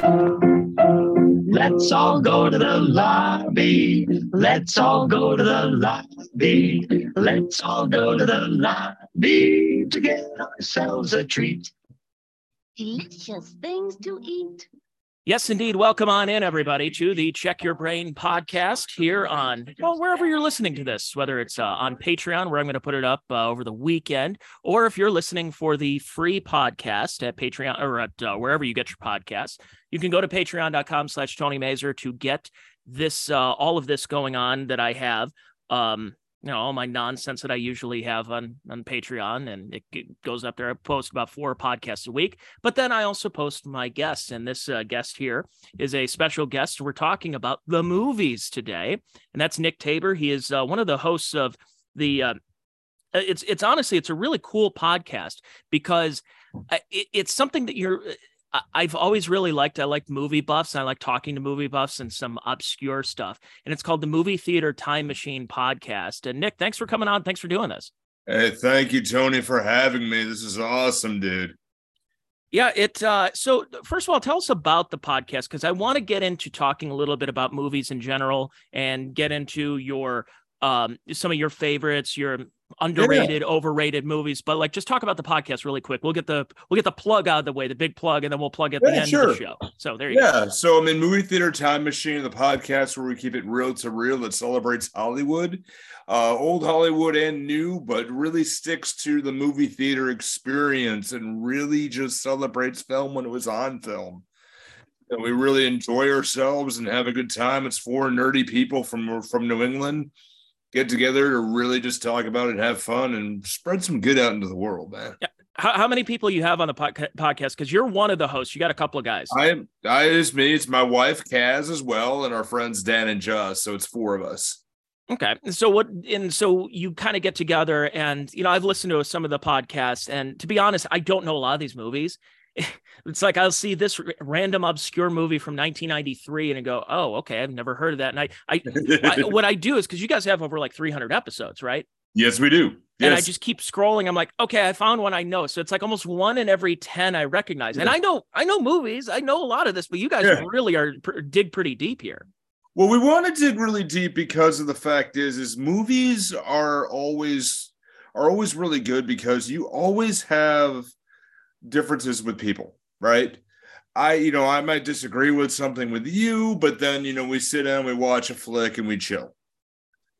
Let's all go to the lobby. Let's all go to the lobby. Let's all go to the lobby to get ourselves a treat. Delicious things to eat. Yes, indeed. Welcome on in, everybody, to the Check Your Brain podcast here on, well, wherever you're listening to this, whether it's uh, on Patreon, where I'm going to put it up uh, over the weekend, or if you're listening for the free podcast at Patreon or at uh, wherever you get your podcasts, you can go to patreon.com slash Tony Mazer to get this, uh, all of this going on that I have. Um, you know all my nonsense that I usually have on on Patreon, and it, goes up there. I post about four podcasts a week, but then I also post my guests, and this uh, guest here is a special guest. We're talking about the movies today, and that's Nick Tabor. He is uh, one of the hosts of the. Uh, it's it's honestly it's a really cool podcast because uh, it, it's something that you're I've always really liked. I like movie buffs. and I like talking to movie buffs and some obscure stuff. And it's called the Movie Theater Time Machine Podcast. And Nick, thanks for coming on. Thanks for doing this. Hey, thank you, Tony, for having me. This is awesome, dude. Yeah, it. Uh, so first of all, tell us about the podcast because I want to get into talking a little bit about movies in general and get into your um some of your favorites, your underrated, yeah. overrated movies. But like, just talk about the podcast really quick. We'll get the we'll get the plug out of the way, the big plug, and then we'll plug at yeah, the end sure. of the show. So there you yeah, go. Yeah. So I'm in Movie Theater Time Machine, the podcast where we keep it reel to reel that celebrates Hollywood, uh, old Hollywood and new, but really sticks to the movie theater experience and really just celebrates film when it was on film. And we really enjoy ourselves and have a good time. It's four nerdy people from from New England get together to really just talk about it, have fun, and spread some good out into the world, man. Yeah. How, how many people you have on the podcast? Because you're one of the hosts. You got a couple of guys. I am. I is me. It's my wife Kaz as well, and our friends Dan and Joss. So it's four of us. Okay. So what and so you kind of get together and you know, I've listened to some of the podcasts and to be honest, I don't know a lot of these movies. It's like I'll see this random obscure movie from 1993 and I go, oh, okay, I've never heard of that. And I, I, I what I do is because you guys have over like 300 episodes, right? Yes, we do. Yes. And I just keep scrolling. I'm like, okay, I found one I know. So it's like almost one in every 10 I recognize. Yeah. And I know, I know movies. I know a lot of this, but you guys yeah. really are dig pretty deep here. Well, we want to dig really deep because of the fact is, is movies are always are always really good because you always have differences with people, right? I, you know, I might disagree with something with you, but then, you know, we sit down, we watch a flick and we chill,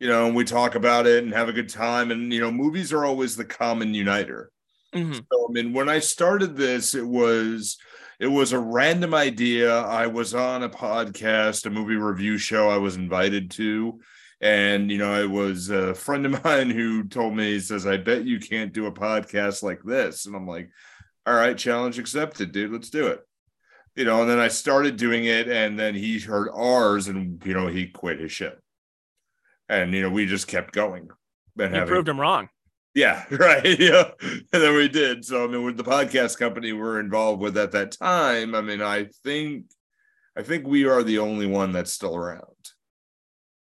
you know, and we talk about it and have a good time. And, you know, movies are always the common uniter. Mm-hmm. So, I mean, when I started this, it was, it was a random idea. I was on a podcast, a movie review show I was invited to. And, you know, it was a friend of mine who told me, he says, I bet you can't do a podcast like this. And I'm like, all right, challenge accepted, dude. Let's do it. You know, and then I started doing it, and then he heard ours, and you know, he quit his ship. And you know, we just kept going. And you having, proved him wrong. Yeah, right. Yeah. And then we did. So I mean, with the podcast company we're involved with at that time, I mean, I think I think we are the only one that's still around.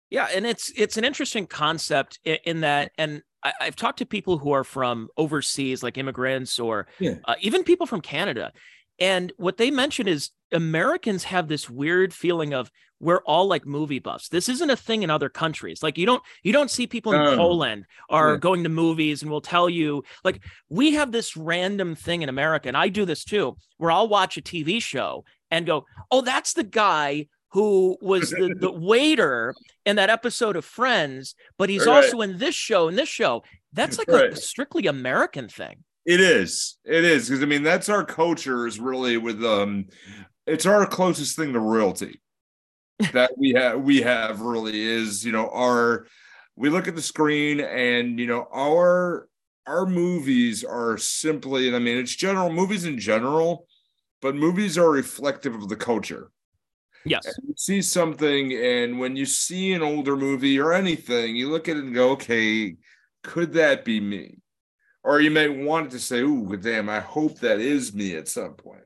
Yeah, and it's it's an interesting concept in, in that, and I, have talked to people who are from overseas, like immigrants or yeah. uh, even people from Canada. And what they mention is Americans have this weird feeling of we're all like movie buffs. This isn't a thing in other countries. Like you don't you don't see people in Poland are yeah. going to movies and will tell you like we have this random thing in America, and I do this too, where I'll watch a TV show and go, oh, that's the guy who was the, the waiter in that episode of Friends, but he's right. also in this show and this show. That's like right. a strictly American thing. It is. It is because I mean that's our culture is really with um, it's our closest thing to royalty that we have. We have really is you know our we look at the screen and you know our our movies are simply and I mean it's general movies in general, but movies are reflective of the culture Yes. you see something, and when you see an older movie or anything, you look at it and go, okay, could that be me? Or you may want to say, ooh, damn, I hope that is me at some point.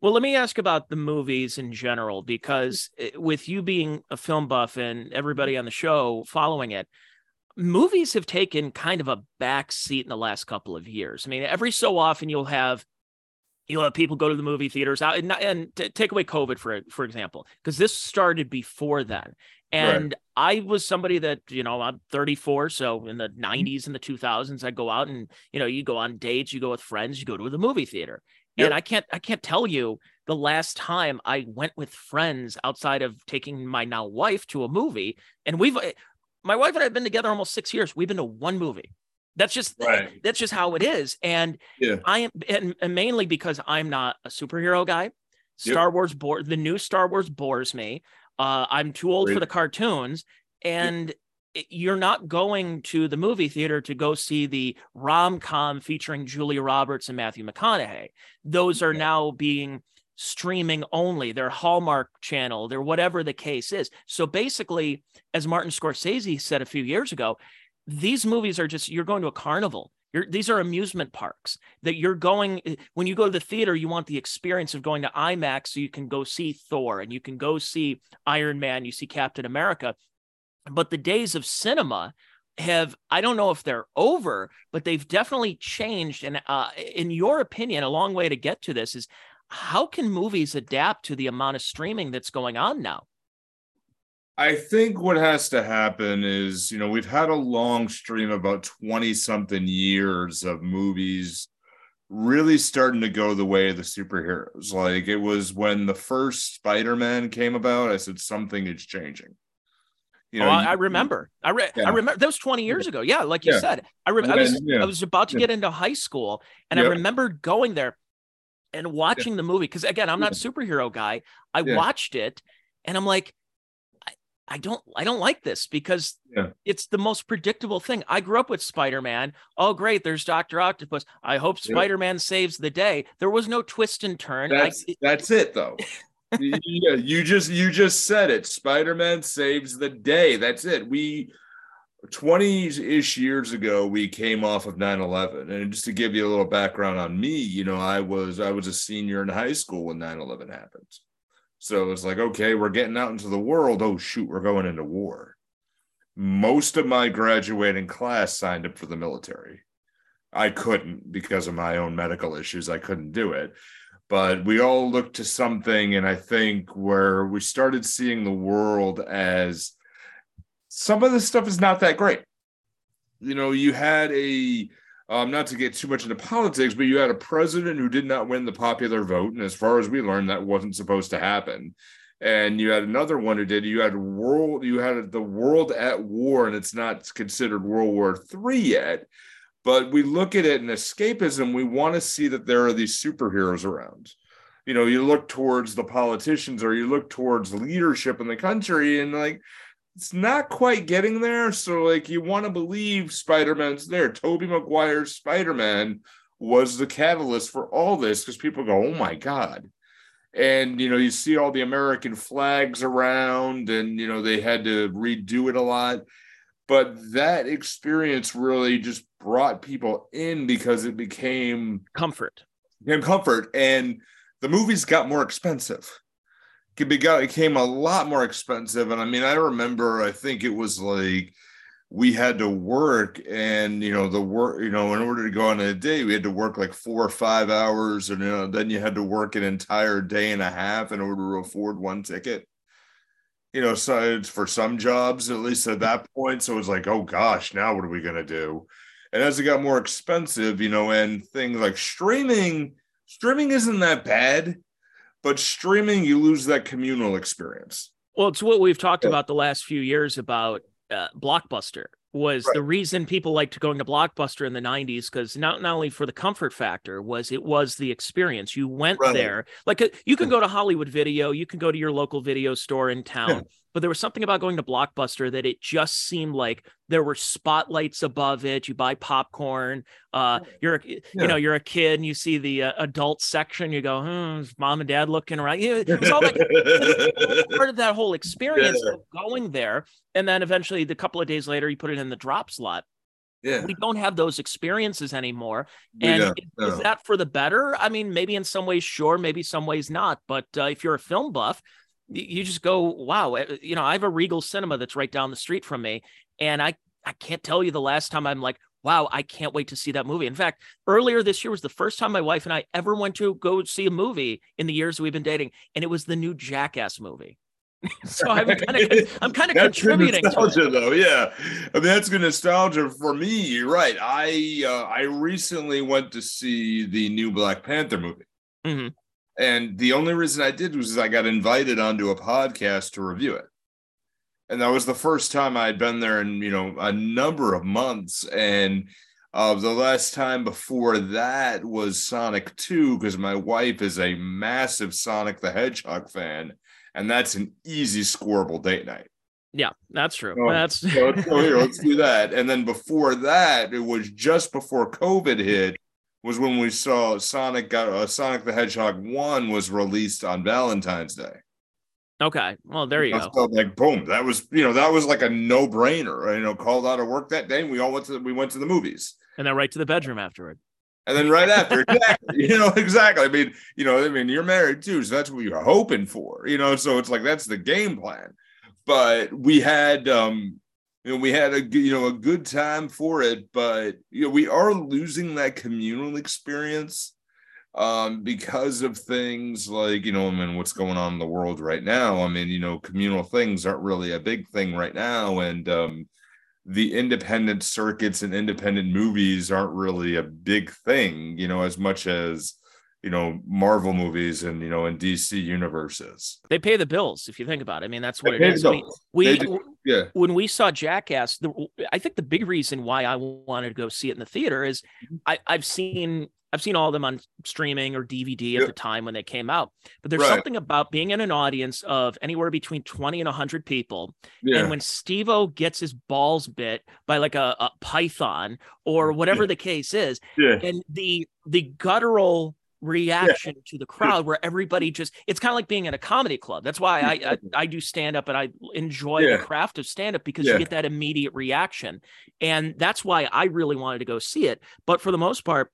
Well, let me ask about the movies in general, because eh, with you being a film buff and everybody on the show following it, movies have taken kind of a back seat in the last couple of years. I mean, every so often you'll have you have people go to the movie theaters out and, and t- take away COVID for for example, because this started before then. And right. I was somebody that, you know, I'm 34. So in the 90s mm-hmm. and the 2000s, I go out and, you know, you go on dates, you go with friends, you go to the movie theater. Yep. And I can't, I can't tell you the last time I went with friends outside of taking my now wife to a movie. And we've, eh, my wife and I have been together almost six years. We've been to one movie. That's just right. that's just how it is. And yeah. I am and, and, mainly because I'm not a superhero guy. Star yep. Wars bore the new Star Wars bores me. Uh, I'm too old Great. for the cartoons, and it, you're not going to the movie theater to go see the rom com featuring Julia Roberts and Matthew McConaughey. Those are now being streaming only, their Hallmark channel, their whatever the case is. So basically, as Martin Scorsese said a few years ago, these movies are just you're going to a carnival. You're, these are amusement parks that you're going when you go to the theater you want the experience of going to imax so you can go see thor and you can go see iron man you see captain america. But the days of cinema have i don't know if they're over but they've definitely changed. And uh, in your opinion a long way to get to this is how can movies adapt to the amount of streaming that's going on now I think what has to happen is, you know, we've had a long stream about 20 something years of movies really starting to go the way of the superheroes. Like it was when the first Spider-Man came about, I said something is changing. You oh, know, oh, I, remember. I re- yeah. I remember that was 20 years ago. Yeah, like you yeah. said. I, re- I was yeah. I was about to get into high school and I remember going there and watching the movie because again, I'm not a superhero guy. I watched it and I'm like I don't I don't like this because yeah. it's the most predictable thing. I grew up with Spider-Man. Oh great, there's Dr. Octopus. I hope Spider-Man saves the day. There was no twist and turn. That's, I, that's it though. yeah, you just you just said it. Spider-Man saves the day. That's it. We 20-ish years ago we came off of 9-11 and just to give you a little background on me you know i was i was a senior in high school when 9-11 happened so it's like, okay, we're getting out into the world. Oh, shoot, we're going into war. Most of my graduating class signed up for the military. I couldn't because of my own medical issues. I couldn't do it. But we all looked to something, and I think where we started seeing the world as some of this stuff is not that great. You know, you had a um, not to get too much into politics, but you had a president who did not win the popular vote, and as far as we learned, that wasn't supposed to happen. And you had another one who did. You had world. You had the world at war, and it's not considered World War Three yet. But we look at it in escapism. We want to see that there are these superheroes around. You know, you look towards the politicians, or you look towards leadership in the country, and like it's not quite getting there. So, like, you want to believe Spider Man's there. Tobey Maguire's Spider Man was the catalyst for all this because people go, oh my God. And, you know, you see all the American flags around, and, you know, they had to redo it a lot. But that experience really just brought people in because it became comfort. Became comfort. And the movies got more expensive it became a lot more expensive. And I mean, I remember, I think it was like we had to work, and you know, the work, you know, in order to go on a day, we had to work like four or five hours, and you know, then you had to work an entire day and a half in order to afford one ticket. You know, so it's for some jobs, at least at that point. So it was like, oh gosh, now what are we gonna do? And as it got more expensive, you know, and things like streaming, streaming isn't that bad but streaming you lose that communal experience well it's what we've talked yeah. about the last few years about uh, blockbuster was right. the reason people liked going to blockbuster in the 90s because not, not only for the comfort factor was it was the experience you went right. there like uh, you can go to hollywood video you can go to your local video store in town yeah but there was something about going to Blockbuster that it just seemed like there were spotlights above it. You buy popcorn. Uh, you're, yeah. you know, you're a kid and you see the uh, adult section. You go, hmm, mom and dad looking around. Yeah, it's all like part of that whole experience yeah. of going there. And then eventually, the couple of days later, you put it in the drop slot. Yeah. We don't have those experiences anymore. And is, no. is, that for the better? I mean, maybe in some ways, sure, maybe some ways not. But uh, if you're a film buff, you just go, wow, eh, you know, I have a Regal Cinema that's right down the street from me, and I I can't tell you the last time I'm like, wow, I can't wait to see that movie. In fact, earlier this year was the first time my wife and I ever went to go see a movie in the years we've been dating, and it was the new Jackass movie. so I'm kind of I'm kind of contributing to nostalgia, it. though. Yeah, I mean that's good nostalgia for me. You're right. I uh, I recently went to see the new Black Panther movie, Mhm. And the only reason I did was I got invited onto a podcast to review it, and that was the first time I had been there in you know a number of months, and. Uh, the last time before that was Sonic 2 because my wife is a massive Sonic the Hedgehog fan, and that's an easy scoreable date night. Yeah, that's true. Oh, that's So let's go here. Let's do that. And then before that, it was just before COVID hit, was when we saw Sonic got uh, Sonic the Hedgehog one was released on Valentine's Day. okay. Well, there you go. Like boom, that was you know that was like a no brainer. You know, called out of work that day. And we all went to the, we went to the movies. And then right to the bedroom afterward. And then right after, exactly, you know, exactly. I mean, you know, I mean, you're married too, so that's what you're hoping for, you know. So it's like that's the game plan. But we had, um, you know, we had a good- you know a good time for it, but you know, we are losing that communal experience um because of things like you know i mean what's going on in the world right now i mean you know communal things aren't really a big thing right now and um the independent circuits and independent movies aren't really a big thing, you know, as much as you know Marvel movies and you know in DC universes. They pay the bills if you think about it. I mean, that's what it pay the is. I mean, bills. we They do. Yeah, when we saw Jackass, the, I think the big reason why I wanted to go see it in the theater is Mm-hmm. I, I've seen I've seen all of them on streaming or DVD at Yep. the time when they came out. But there's Right. something about being in an audience of anywhere between 20 and 100 people. yeah, And when Steve-O gets his balls bit by like a, a python or whatever the case is, yeah, and the the guttural reaction to the crowd where everybody just it's kind of like being at a comedy club. That's why i i, I do stand up and i enjoy Yeah. the craft of stand up because Yeah. you get that immediate reaction. And that's why i really wanted to go see it. But for the most part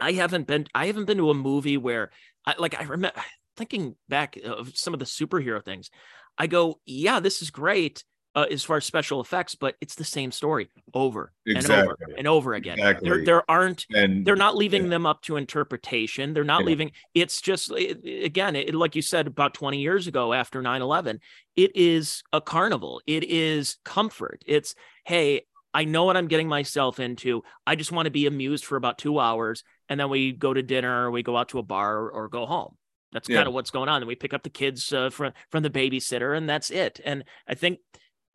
i haven't been i haven't been to a movie where i like i remember thinking back of some of the superhero things i go yeah this is great uh, as far as special effects but it's the same story over and over and over again. There Exactly. there aren't and they're not leaving Yeah. them up to interpretation. They're not Yeah. leaving it's just it, again it, like you said about 20 years ago after 9-11 it is a carnival. It is comfort. It's hey i know what i'm getting myself into. I just want to be amused for about two hours and then we go to dinner or we go out to a bar or, or go home. That's Yeah. kind of what's going on. And we pick up the kids uh, from from the babysitter and that's it. And i think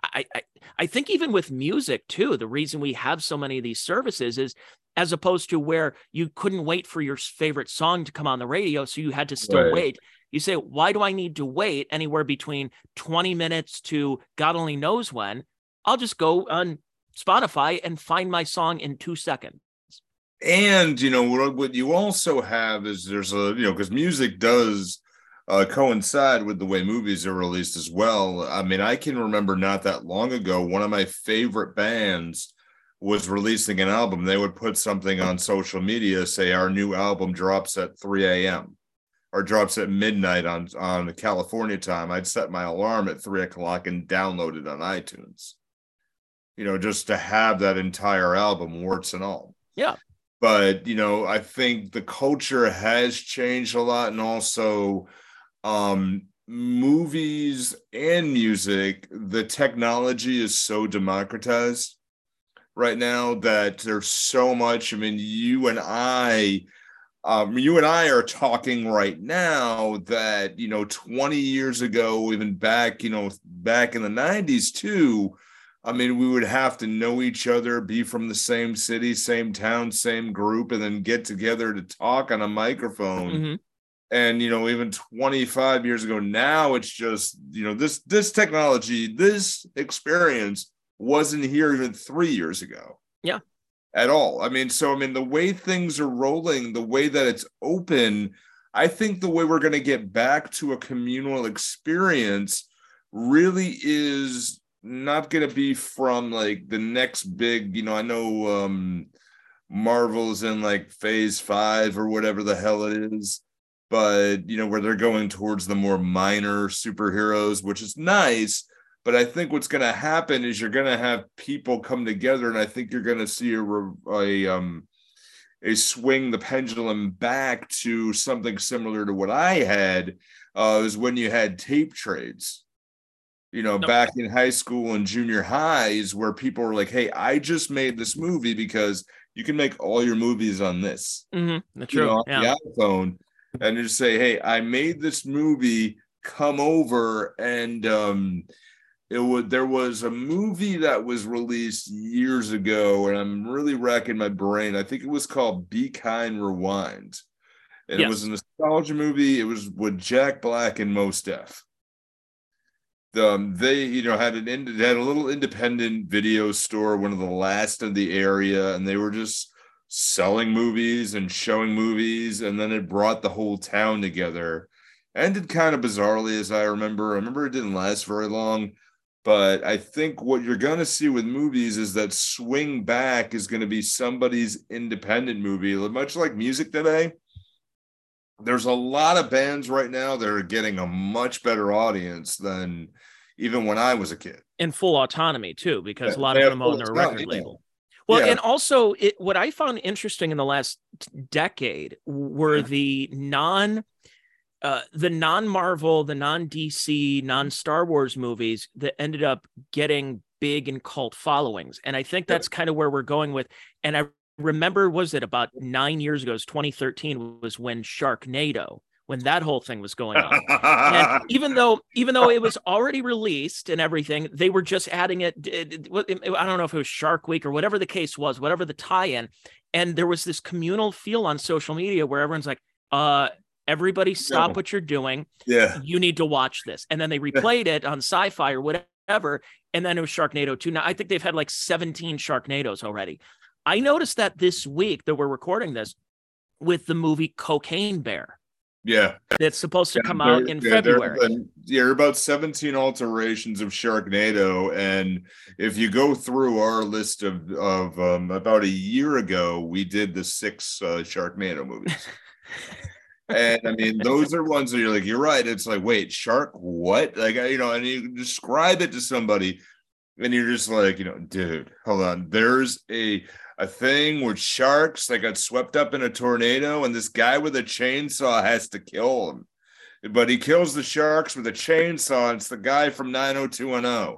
I, I I think even with music too, the reason we have so many of these services is as opposed to where you couldn't wait for your favorite song to come on the radio, so you had to still Right. wait. You say, why do I need to wait anywhere between 20 minutes to God only knows when? I'll just go on Spotify and find my song in two seconds. and you know what, what you also have is there's a you know because music does uh, coincide with the way movies are released as well. I mean, I can remember not that long ago, one of my favorite bands was releasing an album. They would put something on social media, say our new album drops at 3 a.m. or drops at midnight on on California time. I'd set my alarm at three o'clock and download it on iTunes. You know, just to have that entire album, warts and all. Yeah. But you know, I think the culture has changed a lot, and also um movies and music the technology is so democratized right now that there's so much i mean you and i um you and i are talking right now that you know 20 years ago even back you know back in the 90s too i mean we would have to know each other be from the same city same town same group and then get together to talk on a microphone Mhm. And you know even 25 years ago now it's just you know this this technology this experience wasn't here even three years ago. Yeah. at all. I mean so i mean the way things are rolling the way that it's open i think the way we're going to get back to a communal experience really is not going to be from like the next big you know i know um marvel's in like phase five or whatever the hell it is but you know where they're going towards the more minor superheroes which is nice But I think what's going to happen is you're going to have people come together, and I think you're going to see a, a um a swing the pendulum back to something similar to what I had uh, is when you had tape trades. You know, No. back in high school and junior highs, where people were like, "Hey, I just made this movie because you can make all your movies on this." Mm-hmm. you True. know, yeah. the iPhone and just say, "Hey, I made this movie. Come over." And um, it would. There was a movie that was released years ago, and I'm really racking my brain. I think it was called "Be Kind, Rewind," and it was a nostalgia movie. It was with Jack Black and Mos Def. Um, they, you know, had an they had a little independent video store, one of the last in the area, and they were just selling movies and showing movies, and then it brought the whole town together. Ended kind of bizarrely, as I remember. I remember it didn't last very long, but I think what you're going to see with movies is that swing back is going to be somebody's independent movie, much like music today. There's a lot of bands right now that are getting a much better audience than even when I was a kid. in full autonomy too, because a lot of them own their record label. Well, Yeah. and also it, what I found interesting in the last decade were Yeah. the non, uh, the non Marvel, the non DC, non Star Wars movies that ended up getting big and cult followings, and I think that's kind of where we're going with. And I remember, was it about nine years ago? It was 2013 was when Sharknado, when that whole thing was going on. And even though even though it was already released and everything they were just adding it, it- it- i don't know if it was shark week or whatever the case was whatever the tie-in and there was this communal feel on social media where everyone's like uh everybody stop Yeah. what you're doing. Yeah. you need to watch this. And then they replayed it on Syfy or whatever and then it was sharknado 2 now i think they've had like 17 sharknados already. I noticed that this week that we're recording this with the movie cocaine bear Yeah. that's supposed to Yeah, come out in yeah, there february been- yeah, there are about 17 alterations of Sharknado. And if you go through our list of, of um, about a year ago, we did the six uh, Sharknado movies. and I mean, those are ones that you're like, you're right. It's like, wait, shark, what? Like, you know, and you describe it to somebody, and you're just like, you know, dude, hold on. There's a a thing with sharks that got swept up in a tornado, and this guy with a chainsaw has to kill him. But he kills the sharks with a chainsaw. and It's the guy from 90210.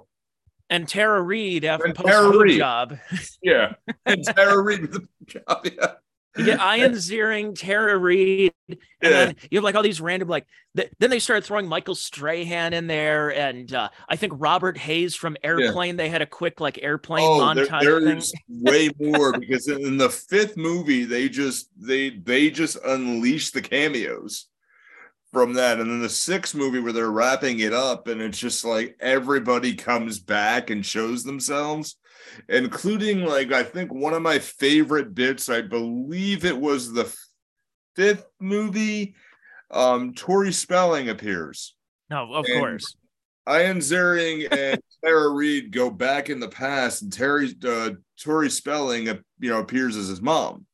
and Tara Reid after And post Tara boob Reid. job. Yeah. And Tara Reid with the job. Yeah. You get Ian Ziering, Tara Reid, and Yeah. then you have like all these random like. Th- then they started throwing Michael Strahan in there, and uh, I think Robert Hays from Airplane. They had a quick like airplane Oh, there- montage thing. there's way more because in the fifth movie they just they they just unleash the cameos from that, and then the sixth movie where they're wrapping it up, and it's just like everybody comes back and shows themselves, including like I think one of my favorite bits. I believe it was the fifth movie. Um, Tori Spelling appears. No, of and- course. Ian Ziering and Tara Reid go back in the past, and Terry uh, Tori Spelling, uh, you know, appears as his mom,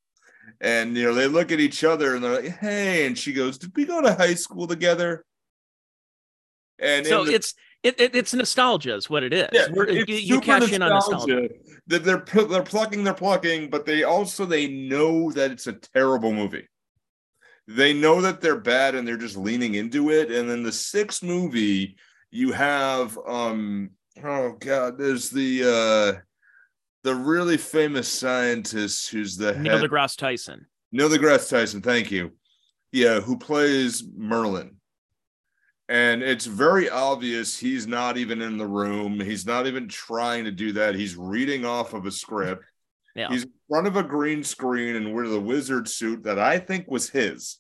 and you know they look at each other and they're like, "Hey," and she goes, "Did we go to high school together?" And So the- it's it, it it's nostalgia is what it is. yeah, you, cash in on nostalgia. They're they're plucking, they're plucking, but they also they know that it's a terrible movie. They know that they're bad and they're just leaning into it. And then the sixth movie, you have um oh god, there's the uh the really famous scientist who's the Neil head deGrasse Tyson. Neil deGrasse Tyson, thank you. Yeah, who plays Merlin. And it's very obvious he's not even in the room. He's not even trying to do that. He's reading off of a script. Yeah. He's in front of a green screen and with a wizard suit that I think was his.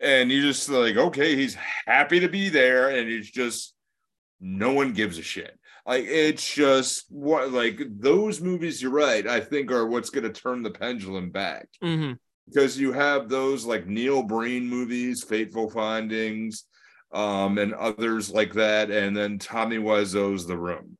And you just like, okay, he's happy to be there. And it's just no one gives a shit. Like it's just what like those movies, you're right, I think are what's gonna turn the pendulum back hmm because you have those like Neil Breen movies, Fateful Findings, um, and others like that, and then Tommy Wiseau's The Room.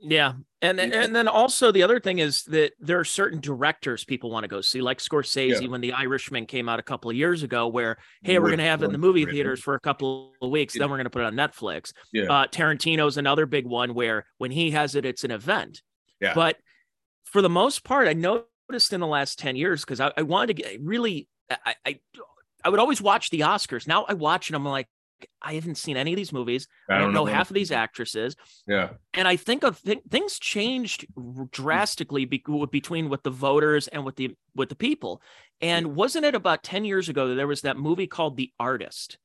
Yeah. And and then also the other thing is that there are certain directors people want to go see, like Scorsese Yeah. when The Irishman came out a couple of years ago, where hey, we're With going to have it in the movie theaters for a couple of weeks, Yeah. then we're going to put it on Netflix. Yeah. Uh, Tarantino's another big one where when he has it, it's an event. Yeah. But for the most part, I noticed in the last ten years because I, I wanted to get really, I, I I would always watch the Oscars. Now I watch and I'm like, I haven't seen any of these movies. I don't know half of these actresses Yeah. and I think of th- things changed drastically be- between with the voters and with the with the people. And wasn't it about 10 years ago that there was that movie called The Artist,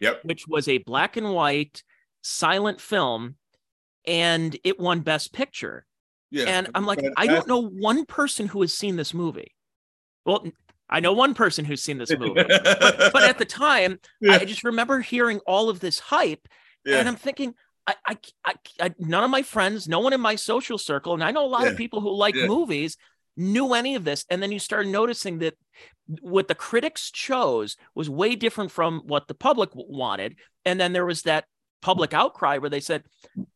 Yep. which was a black and white silent film and it won best picture. Yeah. And I'm like I don't know one person who has seen this movie. Well, I know one person who's seen this movie. but, but at the time, Yeah. I just remember hearing all of this hype yeah. and I'm thinking, I, I, I, I, none of my friends, no one in my social circle, and I know a lot of people who like Yeah. movies knew any of this. And then you start noticing that what the critics chose was way different from what the public wanted. And then there was that public outcry where they said,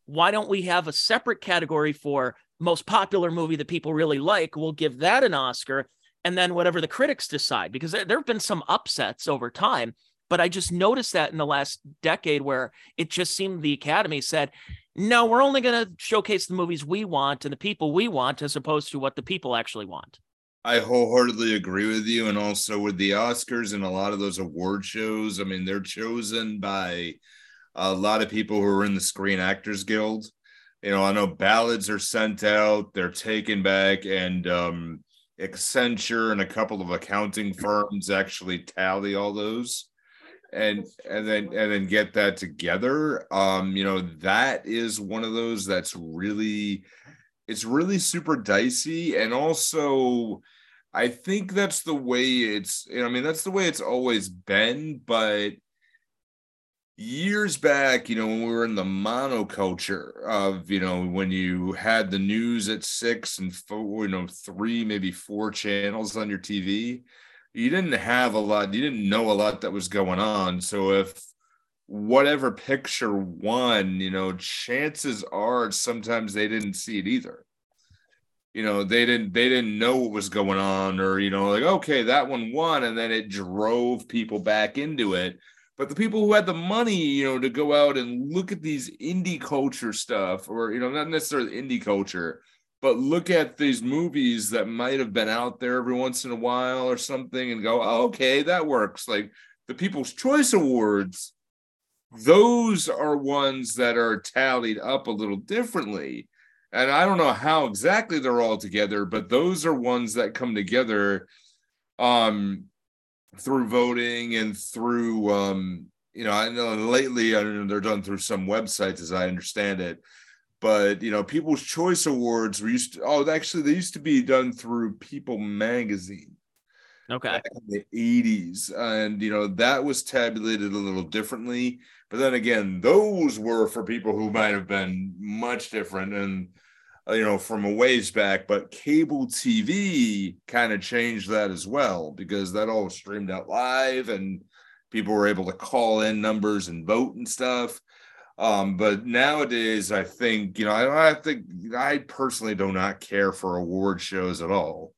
why don't we have a separate category for most popular movie that people really like? We'll give that an Oscar. And then whatever the critics decide, because there, there have been some upsets over time. But I just noticed that in the last decade where it just seemed the Academy said, no, we're only going to showcase the movies we want and the people we want as opposed to what the people actually want. I wholeheartedly agree with you. And also with the Oscars and a lot of those award shows, I mean, they're chosen by a lot of people who are in the Screen Actors Guild. You know, I know ballots are sent out, they're taken back, and um, Accenture and a couple of accounting firms actually tally all those and and then and then get that together. Um you know that is one of those that's really it's really super dicey. And also i think that's the way it's i mean that's the way it's always been but years back you know when we were in the monoculture of you know when you had the news at six and four you know three maybe four channels on your tv you didn't have a lot you didn't know a lot that was going on. So if whatever picture won you know chances are sometimes they didn't see it either. You know they didn't they didn't know what was going on or you know like okay that one won and then it drove people back into it but the people who had the money you know to go out and look at these indie culture stuff or you know not necessarily indie culture but look at these movies that might have been out there every once in a while or something and go oh, okay that works. Like the people's choice awards those are ones that are tallied up a little differently. And i don't know how exactly they're all together but those are ones that come together um through voting and through um you know i know lately I know they're done through some websites as i understand it. But you know people's choice awards were used to oh actually they used to be done through people magazine. Okay. back in the 80s and you know that was tabulated a little differently. But then again those were for people who might have been much different and you know from a ways back but cable tv kind of changed that as well because that all streamed out live and people were able to call in numbers and vote and stuff. Um but nowadays i think you know i, I think i personally do not care for award shows at all.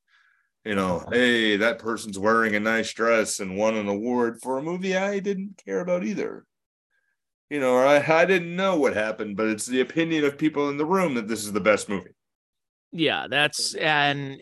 You know, hey, that person's wearing a nice dress and won an award for a movie I didn't care about either. You know, or I, I didn't know what happened, but it's the opinion of people in the room that this is the best movie. Yeah, that's and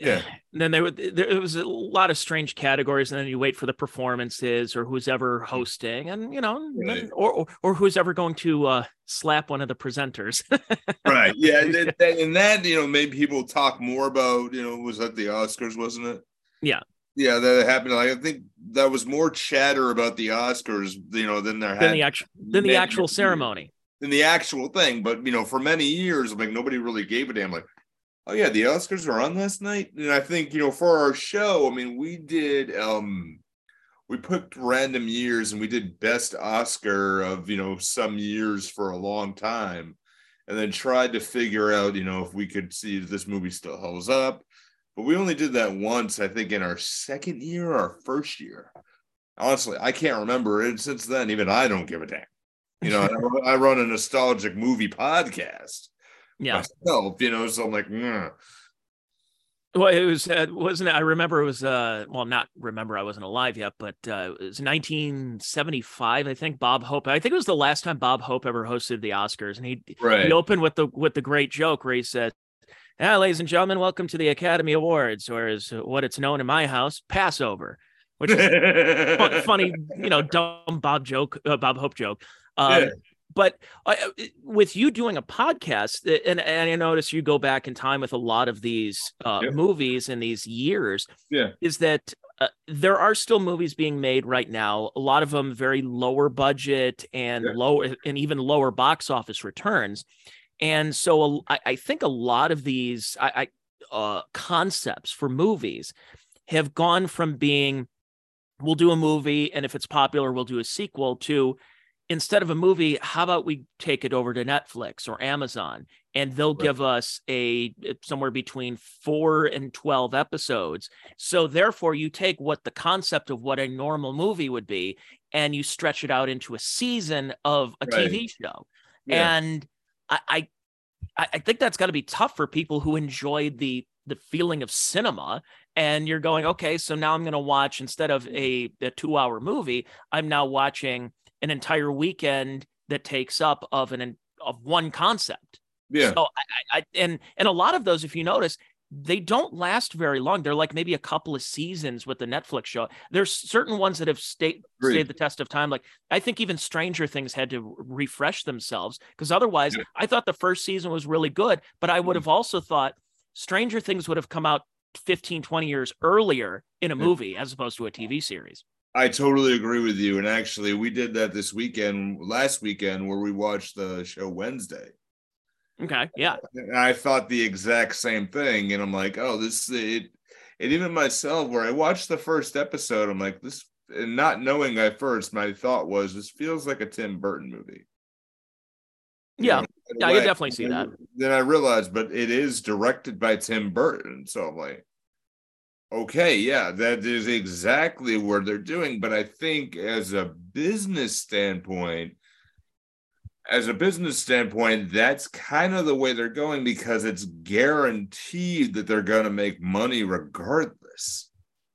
Yeah. then there, would- there was a lot of strange categories, and then you wait for the performances or who's ever hosting, and you know, Right. or, or or who's ever going to uh, slap one of the presenters. Right. Yeah. And, and, and that, you know, made people talk more about, you know, was that the Oscars, wasn't it? Yeah. Yeah, that happened. Like, I think that was more chatter about the Oscars, you know, than there than had the actual than the actual ceremony. than the actual thing. But you know, for many years, like nobody really gave a damn. Like, oh yeah, the Oscars were on last night, and I think you know for our show, I mean, we did um, we picked random years and we did best Oscar of you know some years for a long time, and then tried to figure out you know if we could see if this movie still holds up. But we only did that once, I think, in our second year or our first year. Honestly, I can't remember. And since then, even I don't give a damn. You know, I run- a nostalgic movie podcast, Yeah. myself, you know. So I'm like, "Nah." Well, it was uh, wasn't it? I remember it was uh well not remember I wasn't alive yet, but uh, it was 1975. I think Bob Hope. I think it was the last time Bob Hope ever hosted the Oscars, and he right, he opened with the with the great joke where he said, "Yeah, ladies and gentlemen, welcome to the Academy Awards, or as what it's known in my house, Passover," which is fu- funny, you know, dumb Bob joke, uh, Bob Hope joke. Um, Yeah. But uh, with you doing a podcast, uh, and, and I notice you go back in time with a lot of these uh, Yeah. movies in these years, Yeah. is that uh, there are still movies being made right now. A lot of them very lower budget and Yeah. lower and even lower box office returns. And so a- I, I think a lot of these I, I uh, concepts for movies have gone from being we'll do a movie and if it's popular we'll do a sequel to instead of a movie how about we take it over to netflix or amazon and they'll Right. give us a somewhere between 4 and 12 episodes so therefore you take what the concept of what a normal movie would be and you stretch it out into a season of a Right. tv show Yeah. and I, I I think that's got to be tough for people who enjoy the the feeling of cinema. And you're going, okay, so now I'm going to watch instead of a, a two hour movie, I'm now watching an entire weekend that takes up of an of one concept. yeah, So I, I, I and and a lot of those, if you notice, they don't last very long. They're like maybe a couple of seasons with the Netflix show. There's certain ones that have stayed Agreed. stayed the test of time. Like I think even Stranger Things had to refresh themselves because otherwise, Yeah. I thought the first season was really good, but I would Mhm. have also thought Stranger Things would have come out 15, 20 years earlier in a movie as opposed to a TV series. I totally agree with you. And actually, we did that this weekend, last weekend, where we watched the show Wednesday. Okay, yeah, And I thought the exact same thing, and I'm like, oh, this it, and even myself, where I watched the first episode, I'm like, this, and not knowing at first, my thought was, this feels like a Tim Burton movie. You yeah, know, in a yeah, I way. definitely see that. Then I realized, but it is directed by Tim Burton, so I'm like, okay, yeah, that is exactly what they're doing. But I think as a business standpoint, as a business standpoint, that's kind of the way they're going because it's guaranteed that they're going to make money regardless.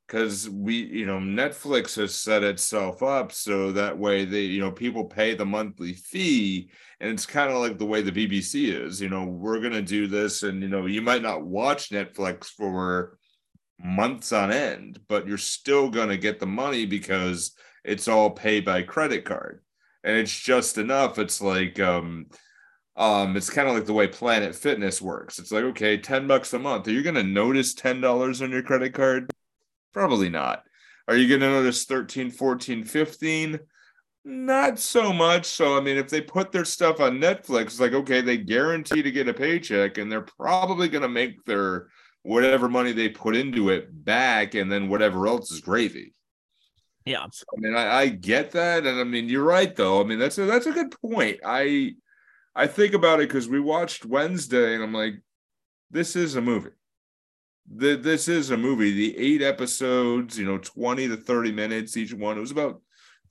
Because we, you know, Netflix has set itself up so that way they, you know, people pay the monthly fee, and it's kind of like the way the BBC is. You know, we're going to do this, and you know, you might not watch Netflix for months on end, but you're still going to get the money because it's all paid by credit card and it's just enough. It's like um um it's kind of like the way Planet Fitness works. It's like okay, 10 bucks a month. Are you going to notice $10 on your credit card? Probably not. Are you going to notice 13, 14, 15? Not so much. So I mean, if they put their stuff on Netflix, it's like okay, they guarantee to get a paycheck and they're probably going to make their whatever money they put into it back and then whatever else is gravy. Yeah. I mean, I, I get that, and I mean, you're right though. I mean, that's a that's a good point. I I think about it because we watched Wednesday, and I'm like, this is a movie. The, this is a movie. The eight episodes, you know, 20 to 30 minutes each one. It was about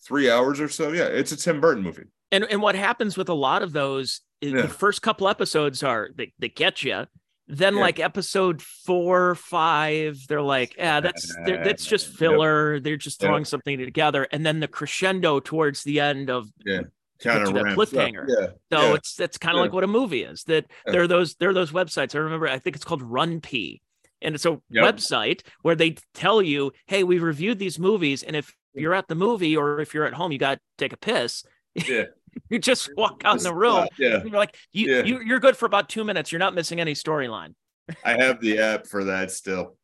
three hours or so. Yeah, it's a Tim Burton movie. And and what happens with a lot of those, Yeah. the first couple episodes are they, they get you. Then Yeah. like episode four, five, they're like, yeah, that's that's just Yep. filler. They're just Yep. throwing something together, and then the crescendo towards the end of Kind of that cliffhanger. Yeah. so yeah. it's that's kind of Yeah. like what a movie is. That Yeah. there are those there are those websites. I remember I think it's called RunPee, and it's a Yep. website where they tell you, hey, we reviewed these movies, and if you're at the movie or if you're at home, you got to take a piss. Yeah. you just walk out in the room. Yeah. You're like you, Yeah. you you're good for about two minutes. You're not missing any storyline. I have the app for that still.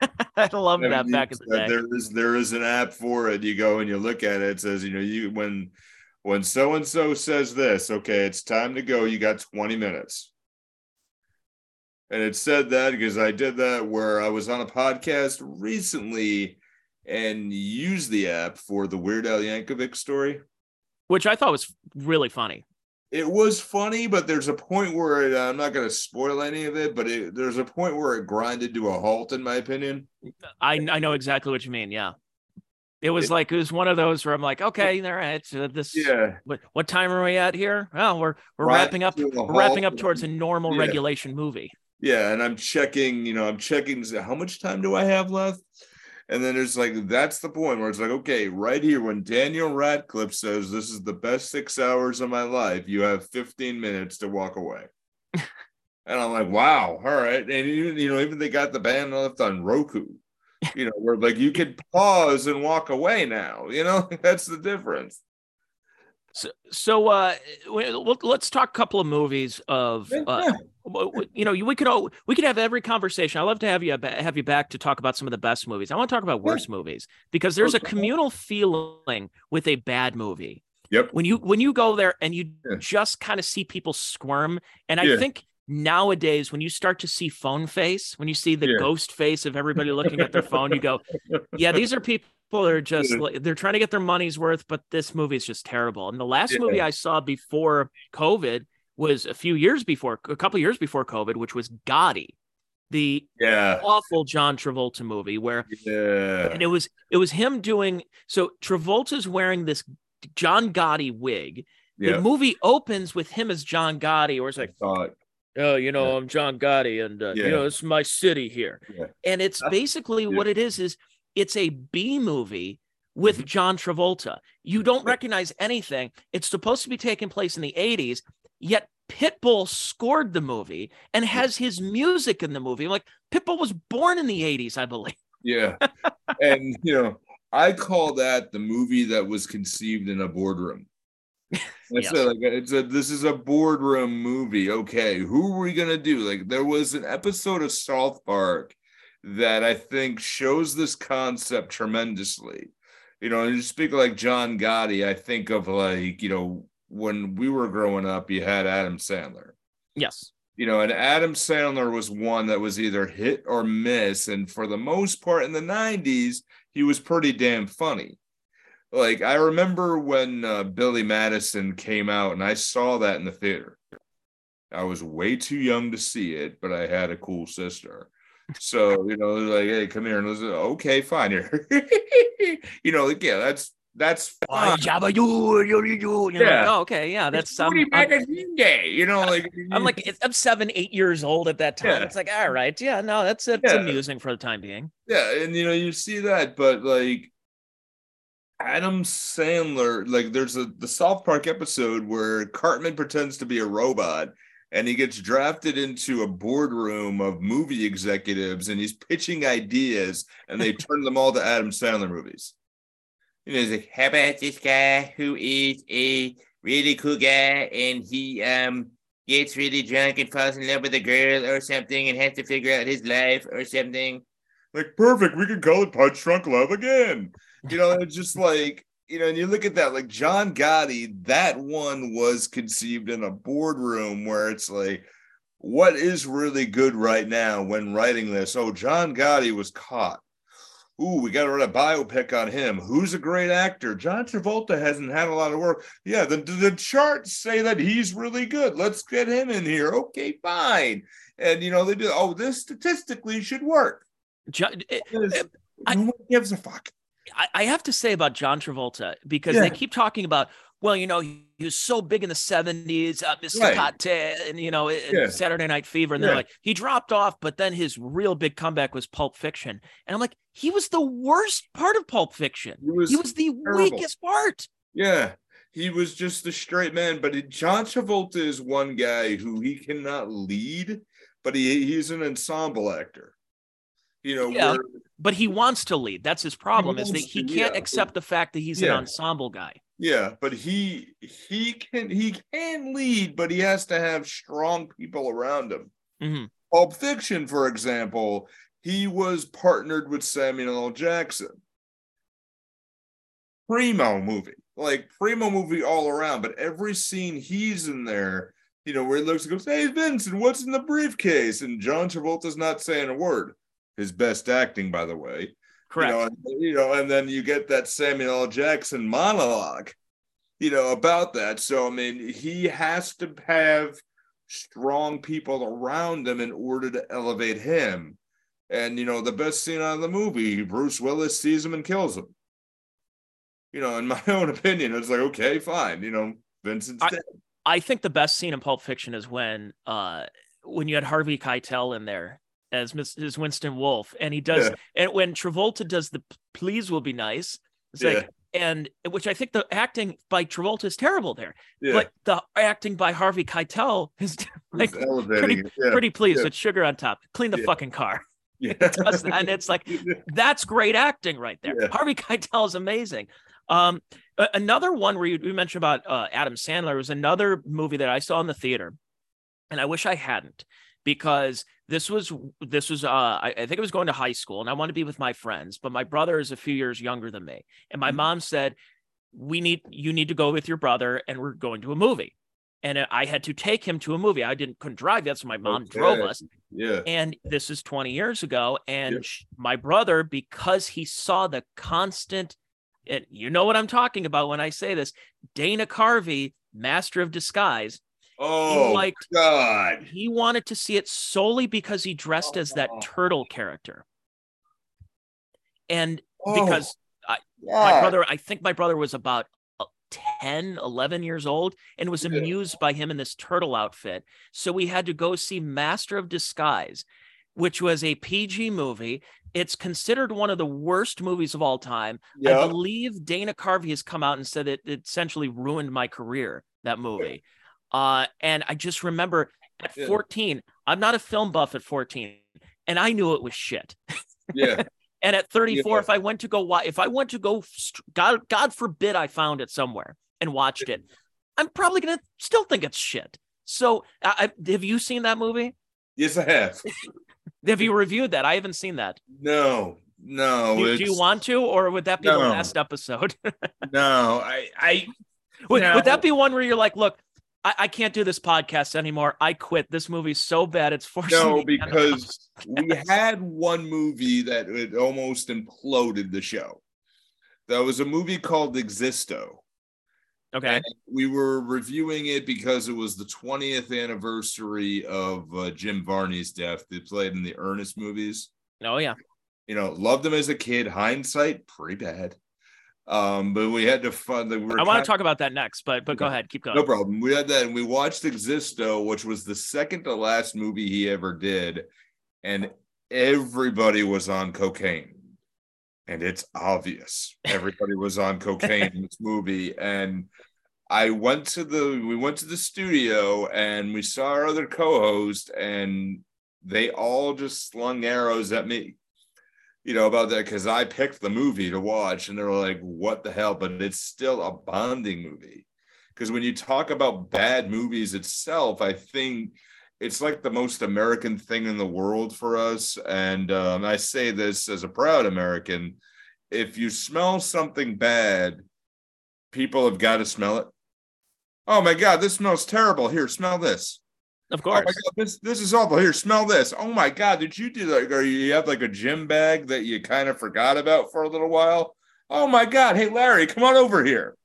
I love that Everything back in the day. There is there is an app for it. You go and you look at it. It says, you know, you when when so and so says this, okay, it's time to go. You got 20 minutes. And it said that because I did that where I was on a podcast recently and used the app for the Weird Al Yankovic story. Which I thought was really funny. It was funny, but there's a point where it, uh, I'm not going to spoil any of it, but it, there's a point where it grinded to a halt, in my opinion. I I know exactly what you mean. Yeah. It was It- like it was one of those where I'm like, okay, all right, so this. Yeah. What what time are we at here? Well, we're we're Right wrapping up. We're wrapping up towards a normal Yeah. regulation movie. Yeah, and I'm checking, you know, I'm checking how much time do I have left? And then it's like that's the point where it's like, okay, right here when Daniel Radcliffe says this is the best six hours of my life, you have 15 minutes to walk away. and I'm like, wow, all right. And even you know, even they got the band left on Roku, you know, where like you could pause and walk away now, you know, that's the difference. So so uh, let's talk a couple of movies of uh, you know we could all we could have every conversation. I love to have you have you back to talk about some of the best movies. I want to talk about worst movies because there's a communal feeling with a bad movie. Yep. when you when you go there and you Yeah. just kind of see people squirm and i Yeah. think nowadays when you start to see phone face when you see the Yeah. ghost face of everybody looking at their phone you go yeah these are people that are just Yeah. like they're trying to get their money's worth but this movie is just terrible and the last Yeah. movie i saw before covid was a few years before a couple years before covid which was gotti the Yeah. awful john travolta movie where Yeah. and it was it was him doing so travolta's wearing this john gotti wig the movie opens with him as John Gotti, or it's like, thought. oh, you know, Yeah. I'm John Gotti, and uh, Yeah. you know, it's my city here. Yeah. And it's basically yeah. what it is: is it's a B movie with Mhm. John Travolta. You don't recognize anything. It's supposed to be taking place in the '80s, yet Pitbull scored the movie and has his music in the movie. I'm like, Pitbull was born in the '80s, I believe. Yeah. and you know, I call that the movie that was conceived in a boardroom. I Yes. said like it's a this is a boardroom movie. Okay, who are we gonna do? Like there was an episode of South Park that I think shows this concept tremendously. You know, and you speak like John Gotti, I think of like, you know, when we were growing up, you had Adam Sandler Yes. you know, and Adam Sandler was one that was either hit or miss. And for the most part in the 90s, he was pretty damn funny. Like, I remember when uh, Billy Madison came out and I saw that in the theater. I was way too young to see it, but I had a cool sister. So, you know, like, hey, come here. And like, okay, fine. Here. you know, like, yeah, that's, that's fine. Jabba, you, you, you, you. Yeah. like, oh, okay, yeah, that's um, I'm, magazine day, you know, like I'm like I'm seven, eight years old at that time. Yeah. It's like, all right, yeah, no, that's it's Yeah. amusing for the time being. Yeah, and you know, you see that, but like Adam Sandler, like there's a the South Park episode where Cartman pretends to be a robot and he gets drafted into a boardroom of movie executives and he's pitching ideas and they turn them all to Adam Sandler movies. You know, he's like, how about this guy who is a really cool guy and he um gets really drunk and falls in love with a girl or something and has to figure out his life or something like perfect we can call it punch drunk love again you know it's just like you know and you look at that like john gotti that one was conceived in a boardroom where it's like what is really good right now when writing this oh john gotti was caught Ooh, we got to write a biopic on him. Who's a great actor? John Travolta hasn't had a lot of work. Yeah, the, the charts say that he's really good. Let's get him in here. Okay, fine. And you know, they do, oh, this statistically should work. Jo- eh, Because I- no one gives a fuck. I, I have to say about John Travolta because Yeah. they keep talking about, well, you know, he, was so big in the 70s, uh, Mr. Right. Cocktail, and, you know, Yeah. Saturday Night Fever. And they're Yeah. like, he dropped off, but then his real big comeback was Pulp Fiction. And I'm like, he was the worst part of Pulp Fiction. He was, He was the terrible. weakest part. yeah, he was just the straight man. But it- John Travolta is one guy who he cannot lead, but he he's an ensemble actor. You know, Yeah. where But he wants to lead. That's his problem is that he to, can't yeah. accept the fact that he's Yeah. an ensemble guy. Yeah, but he he can he can lead, but he has to have strong people around him. Mhm. Pulp Fiction, for example, he was partnered with Samuel L. Jackson. Primo movie, like primo movie all around, but every scene he's in there, you know, where he looks and goes, Hey Vincent, what's in the briefcase? And John Travolta's not saying a word. His best acting, by the way. Correct. You know, and, you know, and then you get that Samuel L. Jackson monologue, you know, about that. So I mean, he has to have strong people around him in order to elevate him. And you know, the best scene out of the movie, Bruce Willis sees him and kills him. you know, in my own opinion, it's like, okay, fine. You know, Vincent's I- dead. I think the best scene in Pulp Fiction is when uh when you had Harvey Keitel in there as Miss Winston Wolfe, and he does Yeah. and when Travolta does the please will be nice. It's Yeah. like and which I think the acting by Travolta is terrible there. Yeah. But the acting by Harvey Keitel is like it. Yeah. pretty pleased yeah. with sugar on top. Clean the fucking car. yeah. And it's like that's great acting right there. Harvey Keitel is amazing. Um, another one where you, you mentioned about uh, Adam Sandler was another movie that I saw in the theater, and I wish I hadn't because this was this was uh, I, I think I was going to high school and I wanted to be with my friends, but my brother is a few years younger than me, and my Mhm. mom said, "We need you need to go with your brother, and we're going to a movie." And I had to take him to a movie. I didn't couldn't drive yet, so my mom drove us yeah. and this is 20 years ago and Yep. sh- my brother because he saw the constant and you know what i'm talking about when i say this dana carvey master of disguise Oh liked- God. he wanted to see it solely because he dressed as that Oh. turtle character. And Oh, because my brother i think my brother was about uh, 10 11 years old and was amused by him in this turtle outfit. So we had to go see master of disguise which was a pg movie. It's considered one of the worst movies of all time. I believe dana carvey has come out and said it, it essentially ruined my career that movie uh, and i just remember at Yeah. 14 i'm not a film buff at 14 and i knew it was shit Yeah. and at 34, Yeah. if I went to go watch, if I went to go, God, God forbid I found it somewhere and watched it, I'm probably gonna still think it's shit. So, I, have you seen that movie? Yes, I have. Have you reviewed that? I haven't seen that. No, no. Do, do you want to, or would that be the last episode? No, I, I, would, No. would that be one where you're like, look, I, I can't do this podcast anymore. I quit. This movie's so bad. It's forcing no, because we had one movie that it almost imploded the show. That was a movie called Existo. okay, And we were reviewing it because it was the 20th anniversary of uh, Jim Varney's death. They played in the Ernest movies. oh yeah, You know, loved him as a kid. Hindsight, pretty bad. Um, but we had to fund the. I want to talk about that next, but but go ahead, keep going. No problem. We had that, and we watched Existo, which was the second to last movie he ever did, and everybody was on cocaine, and it's obvious everybody was on cocaine in this movie. And I went to the we went to the studio, and we saw our other co-host, and they all just slung arrows at me. You know about that because I picked the movie to watch, and they were like, "What the hell?" But it's still a bonding movie because when you talk about bad movies itself, I think it's like the most American thing in the world for us. And um, I say this as a proud American: if you smell something bad, people have got to smell it. Oh my God, this smells terrible. Here, smell this. Of Oh my course. God, this this is awful. Here, smell this. Oh my God, did you do like, or you have like a gym bag that you kind of forgot about for a little while? Oh my God, hey Larry, come on over here.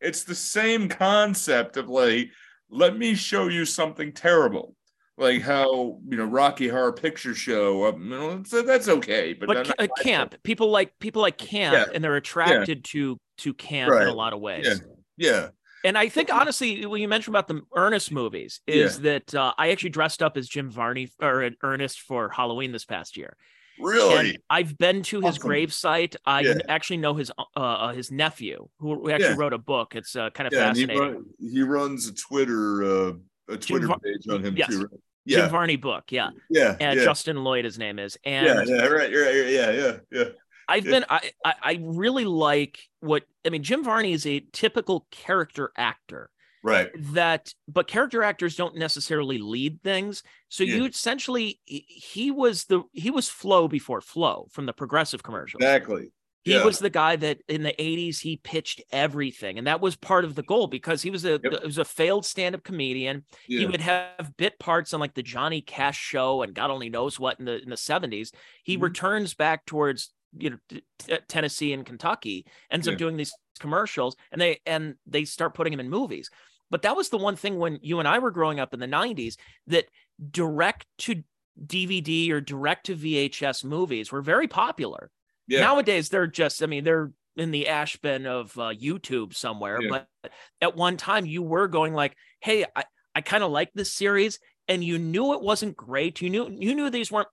It's the same concept of like, let me show you something terrible, like how you know Rocky Horror Picture Show. Um, you know, so that's okay, but, but ca- uh, camp people like people like camp Yeah. and they're attracted to to camp in a lot of ways Yeah. yeah, and i think honestly when you mentioned about the ernest movies is that uh, i actually dressed up as jim varney or an ernest for halloween this past year really, and i've been to his Awesome. grave site i Yeah. actually know his uh, uh his nephew who actually Yeah. wrote a book it's uh, kind of yeah. He, fascinating run, he runs a Twitter uh, a Twitter Var- page on him Yes. too. Right? jim Yeah, varney book yeah yeah, and yeah. justin lloyd his name is and yeah, yeah, right, right, yeah, yeah, yeah. I've been I, I I really like what I mean Jim Varney is a typical character actor Right. that but character actors don't necessarily lead things so Yeah. you essentially he- was the he was Flo before Flo from the progressive commercials Exactly. he yeah. was the guy that in the 80s he pitched everything and that was part of the goal because he was a Yep. was a failed stand-up comedian he would have bit parts on like the Johnny Cash show and God only knows what in the in the 70s. He Mhm. returns back towards you know t- t- Tennessee and Kentucky, ends Yeah. up doing these commercials, and they and they start putting him in movies. But that was the one thing when you and I were growing up in the 90s that direct to DVD or direct to VHS movies were very popular. Yeah. Nowadays they're just I mean they're in the ash bin of uh, YouTube somewhere, Yeah. but at one time you were going like, "Hey, I, I kind of like this series," and you knew it wasn't great. You knew you knew these weren't.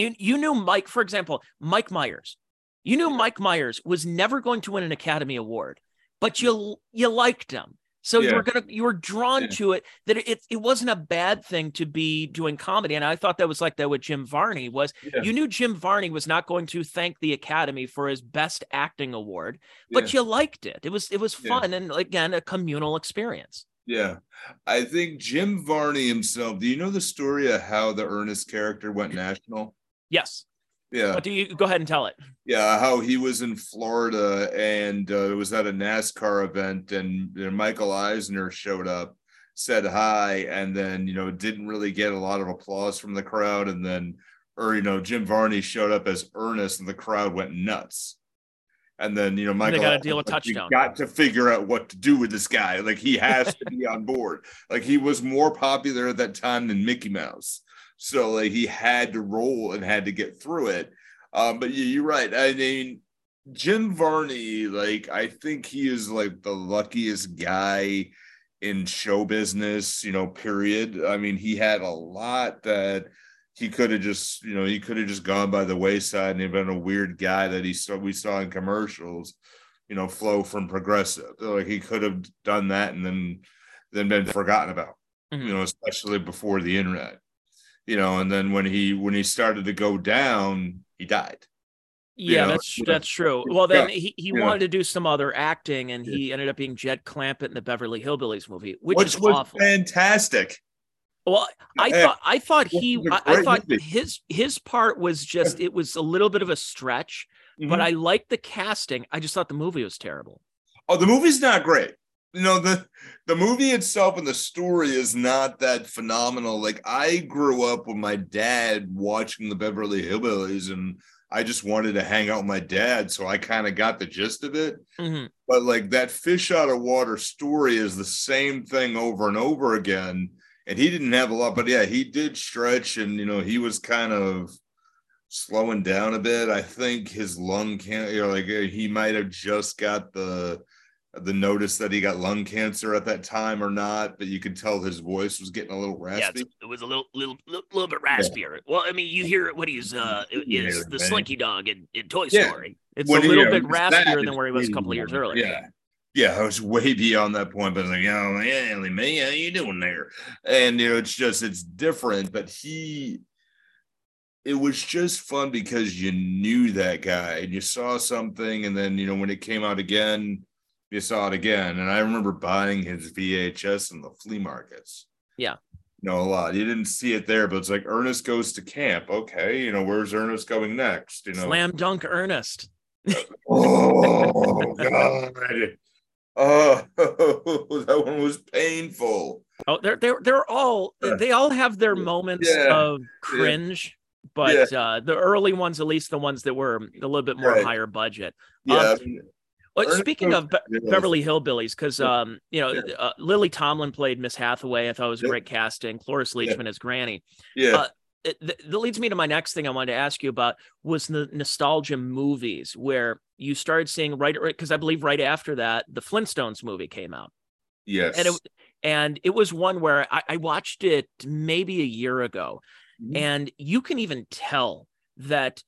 You, you knew Mike, for example, Mike Myers. You knew Mike Myers was never going to win an Academy Award, but you you liked him. So you were gonna you were drawn Yeah. to it that it it wasn't a bad thing to be doing comedy. And I thought that was like that with Jim Varney was Yeah. you knew Jim Varney was not going to thank the Academy for his best acting award, but you liked it. It was it was Yeah. fun and again a communal experience. Yeah. I think Jim Varney himself, do you know the story of how the Ernest character went national? Yes. Yeah. But do you go ahead and tell it? Yeah, how he was in Florida and uh, it was at a NASCAR event, and you know, Michael Eisner showed up, said hi, and then you know didn't really get a lot of applause from the crowd, and then or you know Jim Varney showed up as Ernest, and the crowd went nuts. And then you know Michael gotta deal a was like, "You touchdown." got to figure out what to do with this guy. Like he has to be on board. Like he was more popular at that time than Mickey Mouse. So like he had to roll and had to get through it. Um, but yeah, you're right. I mean, Jim Varney, like I think he is like the luckiest guy in show business, you know, period. I mean, he had a lot that he could have just, you know, he could have just gone by the wayside and he'd been a weird guy that he saw we saw in commercials, you know, Flo from progressive. Like he could have done that and then then been forgotten about, Mhm. you know, especially before the internet. You know, and then when he when he started to go down, he died. Yeah, know, that's that's true. Well, then Yeah, he, he wanted to do some other acting, and he ended up being Jed Clampett in the Beverly Hillbillies movie, which, Which is was awful. fantastic. Well, I Yeah. thought I thought he I, a I, I thought movie. his his part was just it was a little bit of a stretch, Mm-hmm. but I liked the casting. I just thought the movie was terrible. Oh, the movie's not great. You know, the the movie itself and the story is not that phenomenal. Like I grew up with my dad watching the Beverly Hillbillies and I just wanted to hang out with my dad, so I kind of got the gist of it. Mhm. But like that fish out of water story is the same thing over and over again. And he didn't have a lot, but yeah, he did stretch and you know, he was kind of slowing down a bit. I think his lung can't you know, like he might have just got the the notice that he got lung cancer at that time or not, but you could tell his voice was getting a little raspy. it's- it was a little little little, little bit raspier. Well, I mean, you hear it when he's uh Yeah, is the man. Slinky Dog in, in Toy Yeah. Story. It's When a little yeah, bit raspier than where he was a couple years earlier. Yeah. Yeah, I was way beyond that point, but like, oh yeah, Ellie Mae, how you doing there? And you know, it's just it's different, but he it was just fun because you knew that guy and you saw something, and then you know, when it came out again, you saw it again. And I remember buying his VHS in the flea markets. Yeah. You know, a lot. You didn't see it there, but it's like Ernest goes to camp. Okay, you know, where's Ernest going next? You know, Slam dunk Ernest. Oh God! Oh, that one was painful. Oh, they're they're they're all they all have their moments Yeah. of cringe, but uh, the early ones, at least the ones that were a little bit more Right. higher budget. Yeah, Um, I But speaking of Be- Beverly Hillbillies, because um, you know, Yeah. uh, Lily Tomlin played Miss Hathaway. I thought it was a Yep. great casting. Cloris. Leachman as Granny. yeah, uh, It, that leads me to my next thing I wanted to ask you about was the nostalgia movies where you started seeing right because I believe right after that the Flintstones movie came out yes, and it and it was one where I, I watched it maybe a year ago Mhm. and you can even tell that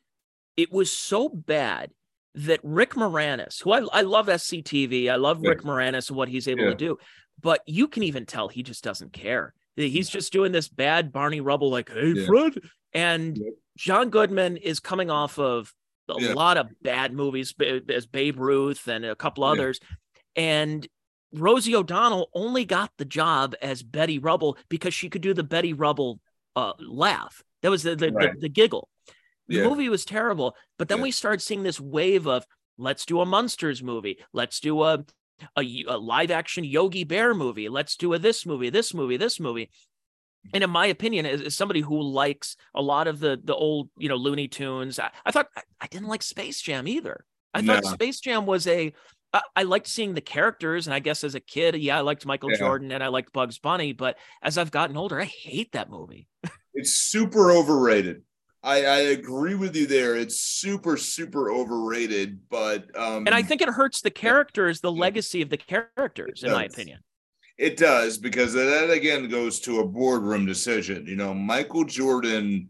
it was so bad that Rick Moranis, who I, I love SCTV, I love Yeah. Rick Moranis and what he's able Yeah. to do, but you can even tell he just doesn't care. He's just doing this bad Barney Rubble, like, hey, Yeah. Fred. And John Goodman is coming off of a lot of bad movies, as Babe Ruth and a couple others. And Rosie O'Donnell only got the job as Betty Rubble because she could do the Betty Rubble uh, laugh. That was the the, Right. the, the giggle. The Yeah. movie was terrible, but then Yeah. we started seeing this wave of let's do a monsters movie, let's do a a, a live action Yogi Bear movie, let's do a this movie, this movie, this movie. And in my opinion, as, as somebody who likes a lot of the the old you know Looney Tunes, I, I thought I, I didn't like Space Jam either. I thought Space Jam was a I, I liked seeing the characters, and I guess as a kid, yeah, I liked Michael Yeah. Jordan and I liked Bugs Bunny. But as I've gotten older, I hate that movie. it's super overrated. I, I agree with you there. It's super, super overrated, but um And I think it hurts the characters, the legacy of the characters, in my opinion. It does because that again goes to a boardroom decision. You know, Michael Jordan,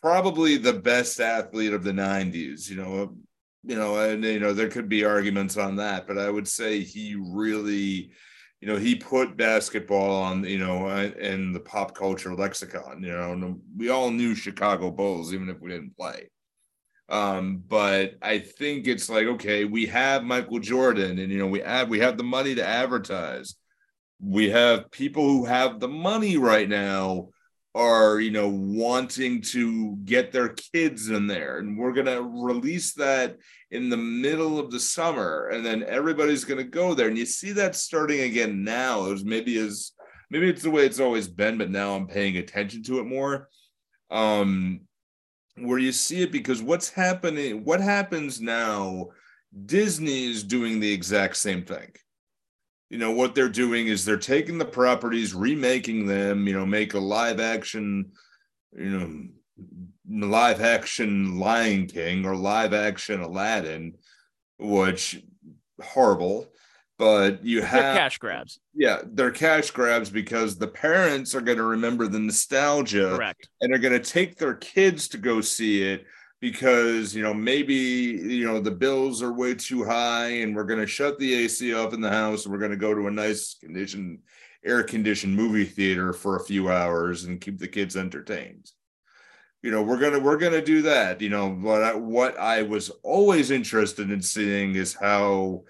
probably the best athlete of the '90s. You know, you know, and you know there could be arguments on that, but I would say he really, you know, he put basketball on, you know, uh, in the pop culture lexicon. You know, we all knew Chicago Bulls even if we didn't play. Um, but I think it's like okay, we have Michael Jordan, and you know, we have we have the money to advertise we have people who have the money right now are you know wanting to get their kids in there. And we're going to release that in the middle of the summer and then everybody's going to go there. And you see that starting again now. It was maybe as maybe it's the way it's always been but now i'm paying attention to it more. Um where you see it because what's happening what happens now disney is doing the exact same thing you know what they're doing is they're taking the properties remaking them you know make a live action you know live action lion king or live action aladdin which horrible but you They're have cash grabs. yeah they're cash grabs because the parents are going to remember the nostalgia Correct. and are going to take their kids to go see it because you know maybe you know the bills are way too high and we're going to shut the AC off in the house and we're going to go to a nice condition air conditioned movie theater for a few hours and keep the kids entertained you know we're going to we're going to do that you know what I, what I was always interested in seeing is how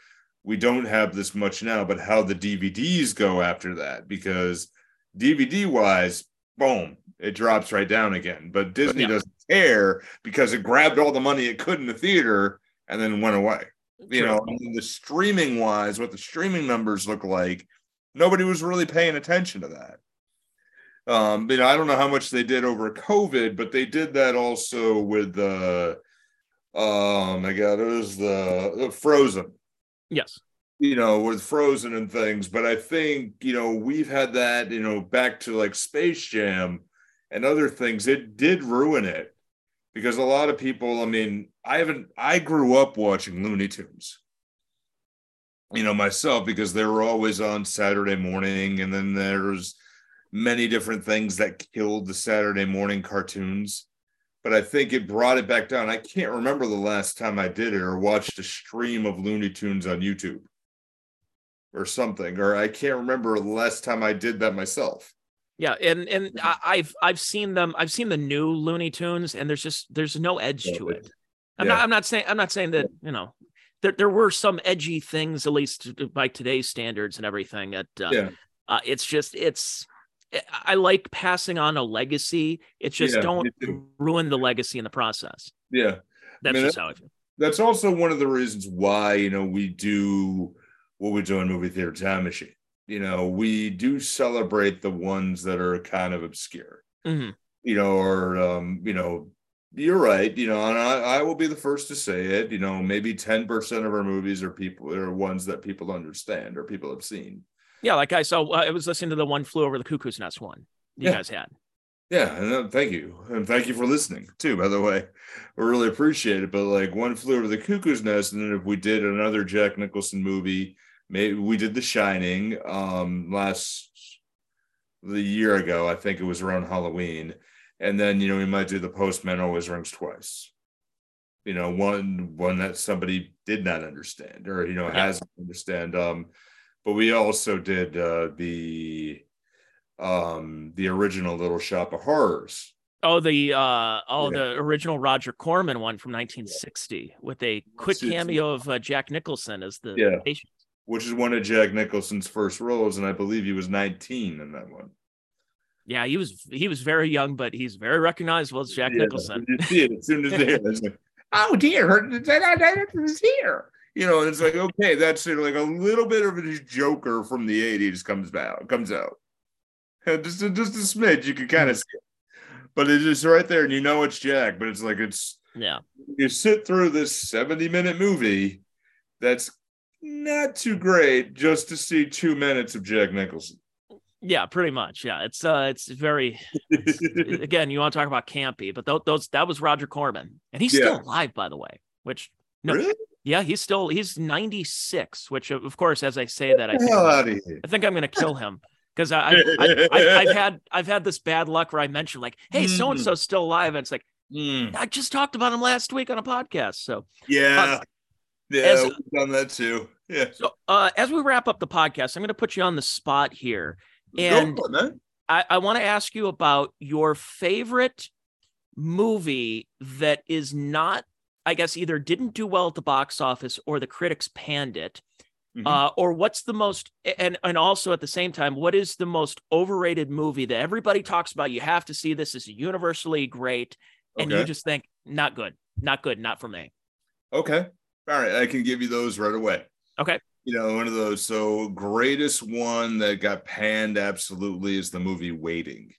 we don't have this much now but how the DVDs go after that because DVD wise boom it drops right down again but Disney Yeah. doesn't care because it grabbed all the money it could in the theater and then went away you True. know and the streaming wise what the streaming numbers look like nobody was really paying attention to that um you know i don't know how much they did over covid but they did that also with the oh my god it was the, the frozen Yes. you know, with Frozen and things. But I think, you know, we've had that, you know, back to like Space Jam and other things. It did ruin it because a lot of people, I mean, I haven't, I grew up watching Looney Tunes, you know, myself because they were always on Saturday morning. And then there's many different things that killed the Saturday morning cartoons but I think it brought it back down. I can't remember the last time I did it or watched a stream of Looney Tunes on YouTube or something, or I can't remember the last time I did that myself. Yeah, and and I, I've I've seen them. I've seen the new Looney Tunes, and there's just there's no edge to it. I'm Yeah. not. I'm not saying. I'm not saying that you know. There, there were some edgy things, at least by today's standards and everything. That uh, Yeah. uh, it's just it's. I like passing on a legacy. It's just Yeah, don't ruin the legacy in the process. Yeah. That's mean, just how I feel. That's also one of the reasons why, you know, we do what we do in movie theater time machine. You know, we do celebrate the ones that are kind of obscure. Mhm. you know, or um, you know, you're right, you know, and I, I will be the first to say it, you know, maybe 10% of our movies are people are ones that people understand or people have seen. Yeah, like I saw. Uh, I was listening to the one flew over the cuckoo's nest one you Yeah. guys had. Yeah, and uh, thank you. And thank you for listening too, by the way. We really appreciate it. But like one flew over the cuckoo's nest, and then if we did another Jack Nicholson movie, maybe we did The Shining um last the year ago. I think it was around Halloween. And then you know, we might do the postman always rings twice. You know, one one that somebody did not understand or you know Yeah. hasn't understand. Um, but we also did uh the um the original Little Shop of Horrors. Oh, the uh, oh, Yeah. the original Roger Corman one from 1960 with a quick cameo of uh, Jack Nicholson as the Yeah. patient. Which is one of Jack Nicholson's first roles, and I believe he was 19 in that one. Yeah, he was he was very young, but he's very recognizable as Jack Yeah, Nicholson. You see it as soon as. It's like, oh dear, it's here. You know, and it's like, okay, that's like a little bit of his Joker from the 80s comes out, comes out. And Just a, just a smidge, you can kind of hmm. see it. But it's just right there, and you know it's Jack, but it's like it's Yeah, you sit through this 70 minute movie that's not too great just to see two minutes of Jack Nicholson. Yeah, pretty much. Yeah, it's uh, it's very. It's, again, you want to talk about campy, but those, those that was Roger Corman, and he's still alive, by the way. Which no, really? yeah, he's still he's ninety six. Which of course, as I say that, I think, hell out of here. I think I'm gonna kill him because I, I, I've had I've had this bad luck where I mentioned like, hey, so and so's still alive, and it's like Mm, I just talked about him last week on a podcast. So yeah. Yeah, as- we've done that too. Yeah. so uh, as we wrap up the podcast, I'm gonna put you on the spot here. And- for it, man. I, I want to ask you about your favorite movie that is not, I guess, either didn't do well at the box office or the critics panned it. Mhm. Uh, or what's the most and and also at the same time, what is the most overrated movie that everybody talks about? You have to see this is universally great, and you just think not good, not good, not for me. Okay. All right. I can give you those right away. Okay. You know, one of those. So, greatest one that got panned absolutely is the movie Waiting.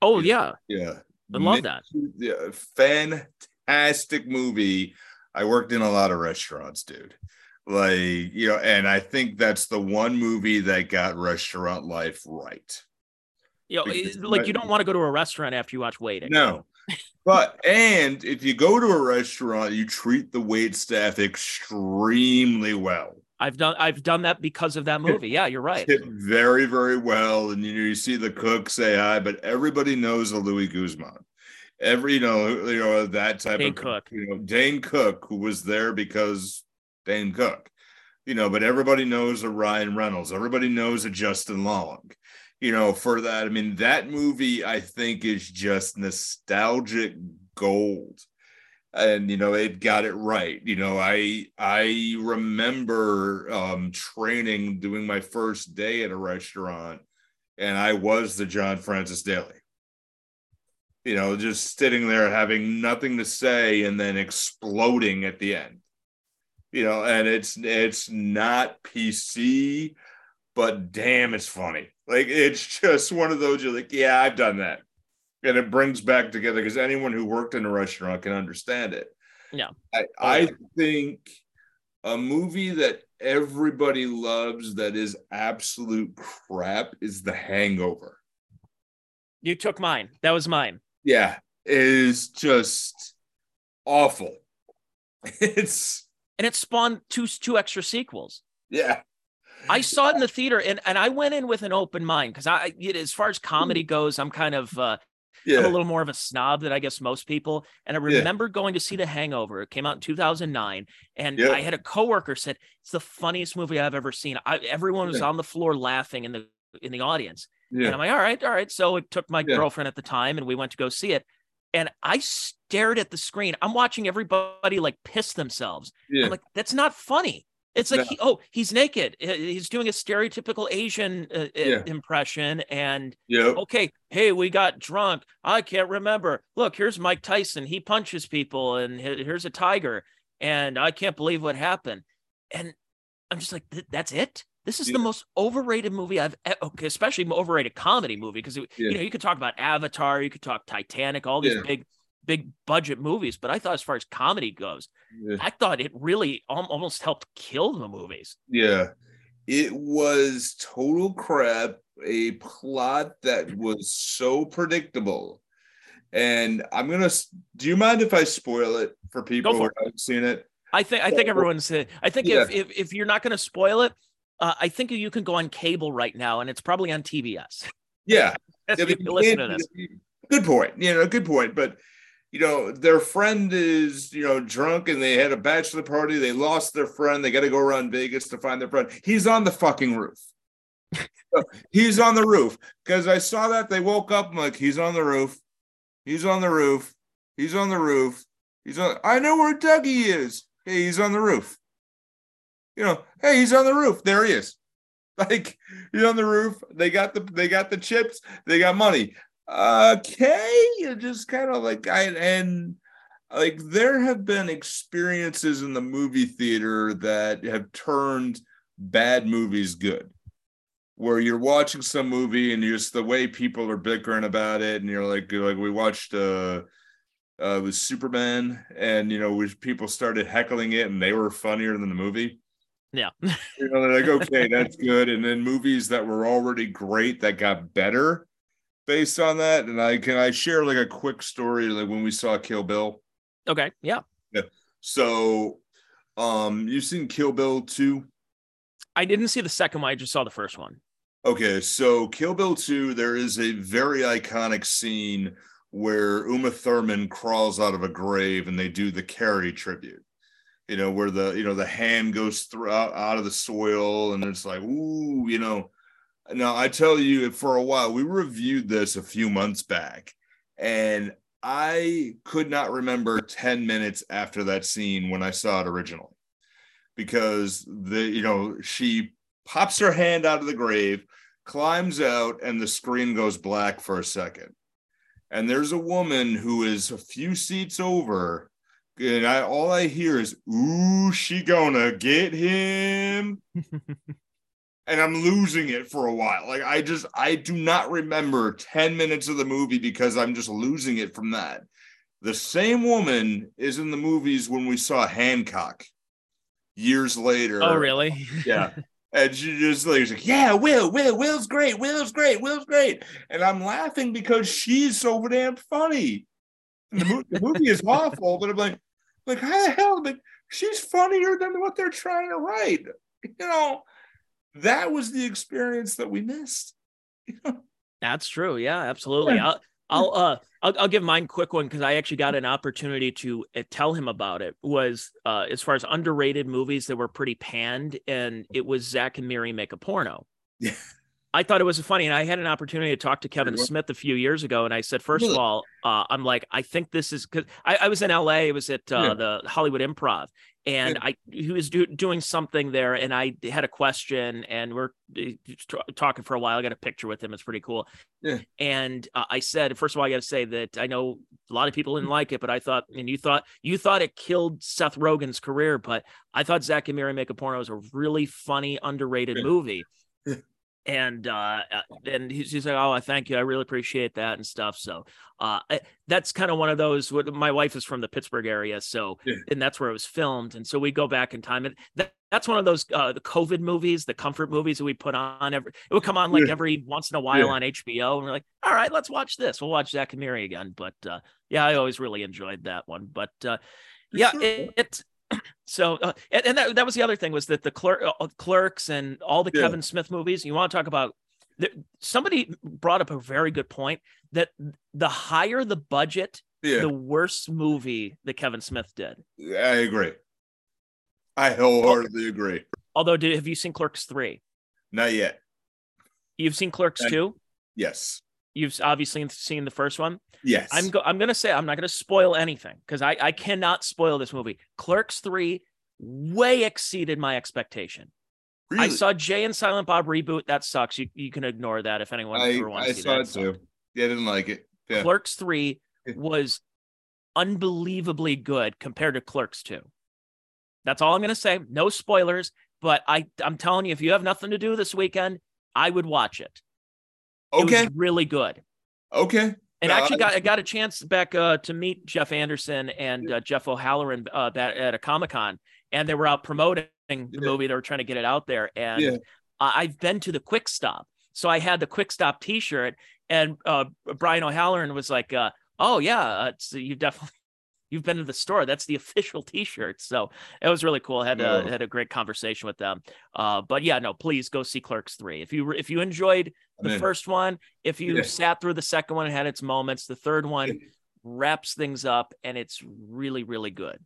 Oh Yeah. yeah. I love that. Yeah, fantastic movie. I worked in a lot of restaurants, dude. Like, you know, and I think that's the one movie that got restaurant life right. You know, Because like you don't want to go to a restaurant after you watch Waiting. No. But and if you go to a restaurant, you treat the wait staff extremely well. I've done I've done that because of that movie. Yeah, you're right. Very, very well. And you know, you see the cook say hi, but everybody knows a Luis Guzman. Every you know, you know, that type Dane of Cook. you know, Dane Cook, who was there because Dane Cook, you know, but everybody knows a Ryan Reynolds, everybody knows a Justin Long. You know, for that, I mean, that movie I think is just nostalgic gold. And you know it got it right. You know i i remember um training doing my first day at a restaurant and i was the john francis daly. You know just sitting there having nothing to say and then exploding at the end. You know and it's it's not pc but damn it's funny like it's just one of those you're like yeah i've done that and it brings back together because anyone who worked in a restaurant can understand it. Yeah. I, Oh, I think a movie that everybody loves that is absolute crap is The Hangover. You took mine. That was mine. Yeah, is just awful. It's And it spawned two two extra sequels. yeah, I saw it in the theater and, and I went in with an open mind because I know, as far as comedy goes, I'm kind of uh, I'm a little more of a snob than I guess most people. And I Yeah. remember going to see The Hangover. It came out in 2009. And Yeah. I had a coworker said, it's the funniest movie I've ever seen. I, everyone was Yeah. on the floor laughing in the in the audience. And I'm like, all right, all right. So it took my Yeah. girlfriend at the time and we went to go see it. And I stared at the screen. I'm watching everybody like piss themselves. yeah. I'm like, that's not funny. It's like, No. he, oh, he's naked. He's doing a stereotypical Asian uh, Yeah. impression. And Yep. okay, hey, we got drunk. I can't remember. Look, here's Mike Tyson. He punches people, and here's a tiger. And I can't believe what happened. And I'm just like, that's it. This is Yeah. the most overrated movie I've okay, especially overrated comedy movie because you know you could talk about Avatar, you could talk Titanic, all these Yeah. big big budget movies, but I thought as far as comedy goes, Yeah. I thought it really almost helped kill the movies. Yeah. It was total crap, a plot that was so predictable. And I'm going to do you mind if I spoil it for people for who haven't seen it? I think I think everyone's. I think Yeah. if, if if you're not going to spoil it, uh, I think you can go on cable right now, and it's probably on TBS. Yeah. Yeah, listen to this. Good point. You know, good point. But you know, their friend is, you know, drunk and they had a bachelor party. They lost their friend. They got to go around Vegas to find their friend. He's on the fucking roof. he's on the roof. Because I saw that they woke up. I'm like, he's on the roof. He's on the roof. He's on the roof. He's on. I know where Dougie is. Hey, he's on the roof. You know, hey, he's on the roof. There he is. Like he's on the roof. They got the they got the chips. They got money. Okay, you're just kind of like I and like there have been experiences in the movie theater that have turned bad movies good. Where you're watching some movie and just the way people are bickering about it, and you're like, you're like we watched uh uh with Superman, and you know, which people started heckling it and they were funnier than the movie. Yeah. You know, they're like, okay, that's good. And then movies that were already great that got better based on that. And I can I share like a quick story like when we saw Kill Bill. okay. Yeah. Yeah. So um you've seen Kill Bill 2? I didn't see the second one. I just saw the first one. Okay, so Kill Bill 2, there is a very iconic scene where Uma Thurman crawls out of a grave and they do the Carrie tribute. You know, where the you know the hand goes through out, out of the soil and it's like, ooh, you know. Now I tell you, for a while, we reviewed this a few months back, and I could not remember 10 minutes after that scene when I saw it originally. Because the, you know, she pops her hand out of the grave, climbs out, and the screen goes black for a second. And there's a woman who is a few seats over, and I all I hear is, "Ooh, she gonna get him," and I'm losing it for a while. Like I just I do not remember ten minutes of the movie because I'm just losing it from that. The same woman is in the movies when we saw Hancock years later. Oh, really? Yeah. And she just like, she's like, yeah, Will, Will, Will's great, Will's great, Will's great. And I'm laughing because she's so damn funny. The, movie, the movie is awful, but I'm like, like, how the hell? Like, she's funnier than what they're trying to write. You know, that was the experience that we missed. That's true. Yeah, absolutely. Yeah. I'll, I'll, uh, I'll, I'll give mine quick one because I actually got an opportunity to uh, tell him about it. Was uh, as far as underrated movies that were pretty panned, and it was Zack and Miri make a porno. Yeah. I thought it was funny, and I had an opportunity to talk to Kevin Really? Smith a few years ago, and I said, first of all, uh, I'm like, I think this is because I, I was in LA, it was at uh, Yeah. the Hollywood Improv, and I he was do, doing something there, and I had a question, and we're uh, t- talking for a while. I got a picture with him; it's pretty cool. Yeah. And uh, I said, first of all, I got to say that I know a lot of people didn't like it, but I thought, and you thought you thought it killed Seth Rogen's career, but I thought Zack and Miri Make a Porno was a really funny, underrated Yeah. movie. And uh, uh, and he's, he's like, oh, I thank you, I really appreciate that and stuff. So uh, I- that's kind of one of those. My wife is from the Pittsburgh area, so Yeah. and that's where it was filmed, and so we go back in time, and that, that's one of those uh, the COVID movies, the comfort movies that we put on every. It would come on like Yeah. every once in a while Yeah. on HBO, and we're like, all right, let's watch this. We'll watch Zack and Miri again. But uh, yeah, I always really enjoyed that one. But uh, yeah, it so uh, and, and that, that was the other thing was that the clerk, uh, clerks and all the Yeah. Kevin Smith movies. You want to talk about somebody brought up a very good point that the higher the budget, Yeah, the worse movie that Kevin Smith did. I agree. I wholeheartedly agree. Although, did, have you seen Clerks three? Not yet. You've seen Clerks I- two. Yes. You've obviously seen the first one. Yes. I'm go- I'm gonna say I'm not gonna spoil anything because I I cannot spoil this movie. Clerks three way exceeded my expectation. Really? I saw Jay and Silent Bob reboot. That sucks. You you can ignore that if anyone I, ever wants I to see saw that. it too. Yeah, I didn't like it. Yeah. Clerks three was unbelievably good compared to Clerks two. That's all I'm gonna say. No spoilers, but I I'm telling you, if you have nothing to do this weekend, I would watch it. It Okay. was really good. Okay. And No, actually I- got I got a chance back uh, to meet Jeff Anderson and uh, Jeff O'Halloran uh, that, at a Comic Con, and they were out promoting the Yeah. movie. They were trying to get it out there, and Yeah. I've been to the Quick Stop, so I had the Quick Stop T-shirt, and uh, Brian O'Halloran was like, uh, "Oh yeah, uh, you definitely." You've been to the store. That's the official T-shirt. So it was really cool. I had Oh. a, had a great conversation with them. Uh, but yeah, no, please go see Clerks three. If you if you enjoyed the first one, if you Yeah. sat through the second one and had its moments, the third one wraps things up and it's really, really good.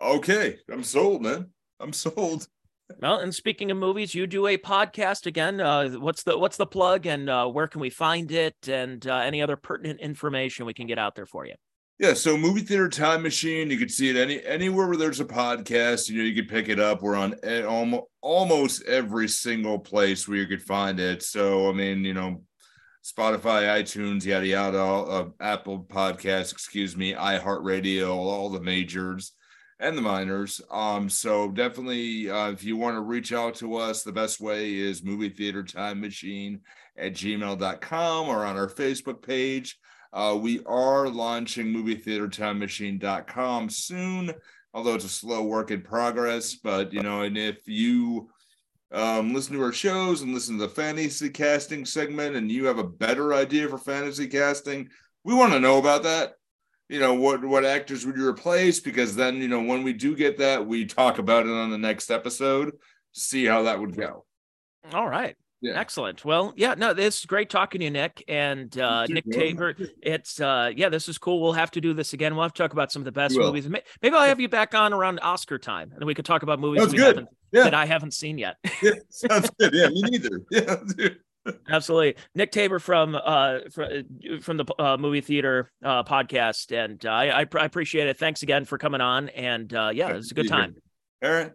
Okay. I'm sold, man. I'm sold. Well, and speaking of movies, you do a podcast again. Uh, what's the what's the plug and uh, where can we find it and uh, any other pertinent information we can get out there for you? Yeah, so movie theater time machine. You can see it any anywhere where there's a podcast. You know, you can pick it up. We're on almost almost every single place where you could find it. So I mean, you know, Spotify, iTunes, yada yada, uh, Apple Podcasts, excuse me, iHeartRadio, all the majors and the minors. Um, so definitely, uh, if you want to reach out to us, the best way is movie theater time machine at gmail.com or on our Facebook page. Uh, we are launching movie theater time machine.com soon. although it's a slow work in progress. But you know, and if you um, listen to our shows and listen to the fantasy casting segment, and you have a better idea for fantasy casting, we want to know about that. You know, what what actors would you replace? Because then, you know, when we do get that, we talk about it on the next episode to see how that would go. All right. Yeah. Excellent. Well, yeah, no, it's great talking to you, Nick and uh, Nick. Tabor. It's uh, yeah, this is cool. We'll have to do this again. We'll have to talk about some of the best movies. Maybe I'll have you back on around Oscar time, and we could talk about movies good. Yeah. that I haven't seen yet. Yeah, sounds good. Yeah, me neither. Yeah, dude. Absolutely, Nick Tabor from uh from, from the uh, movie theater uh, podcast, and uh, I I, pr- I appreciate it. Thanks again for coming on, and uh, yeah, it's a good time. All right.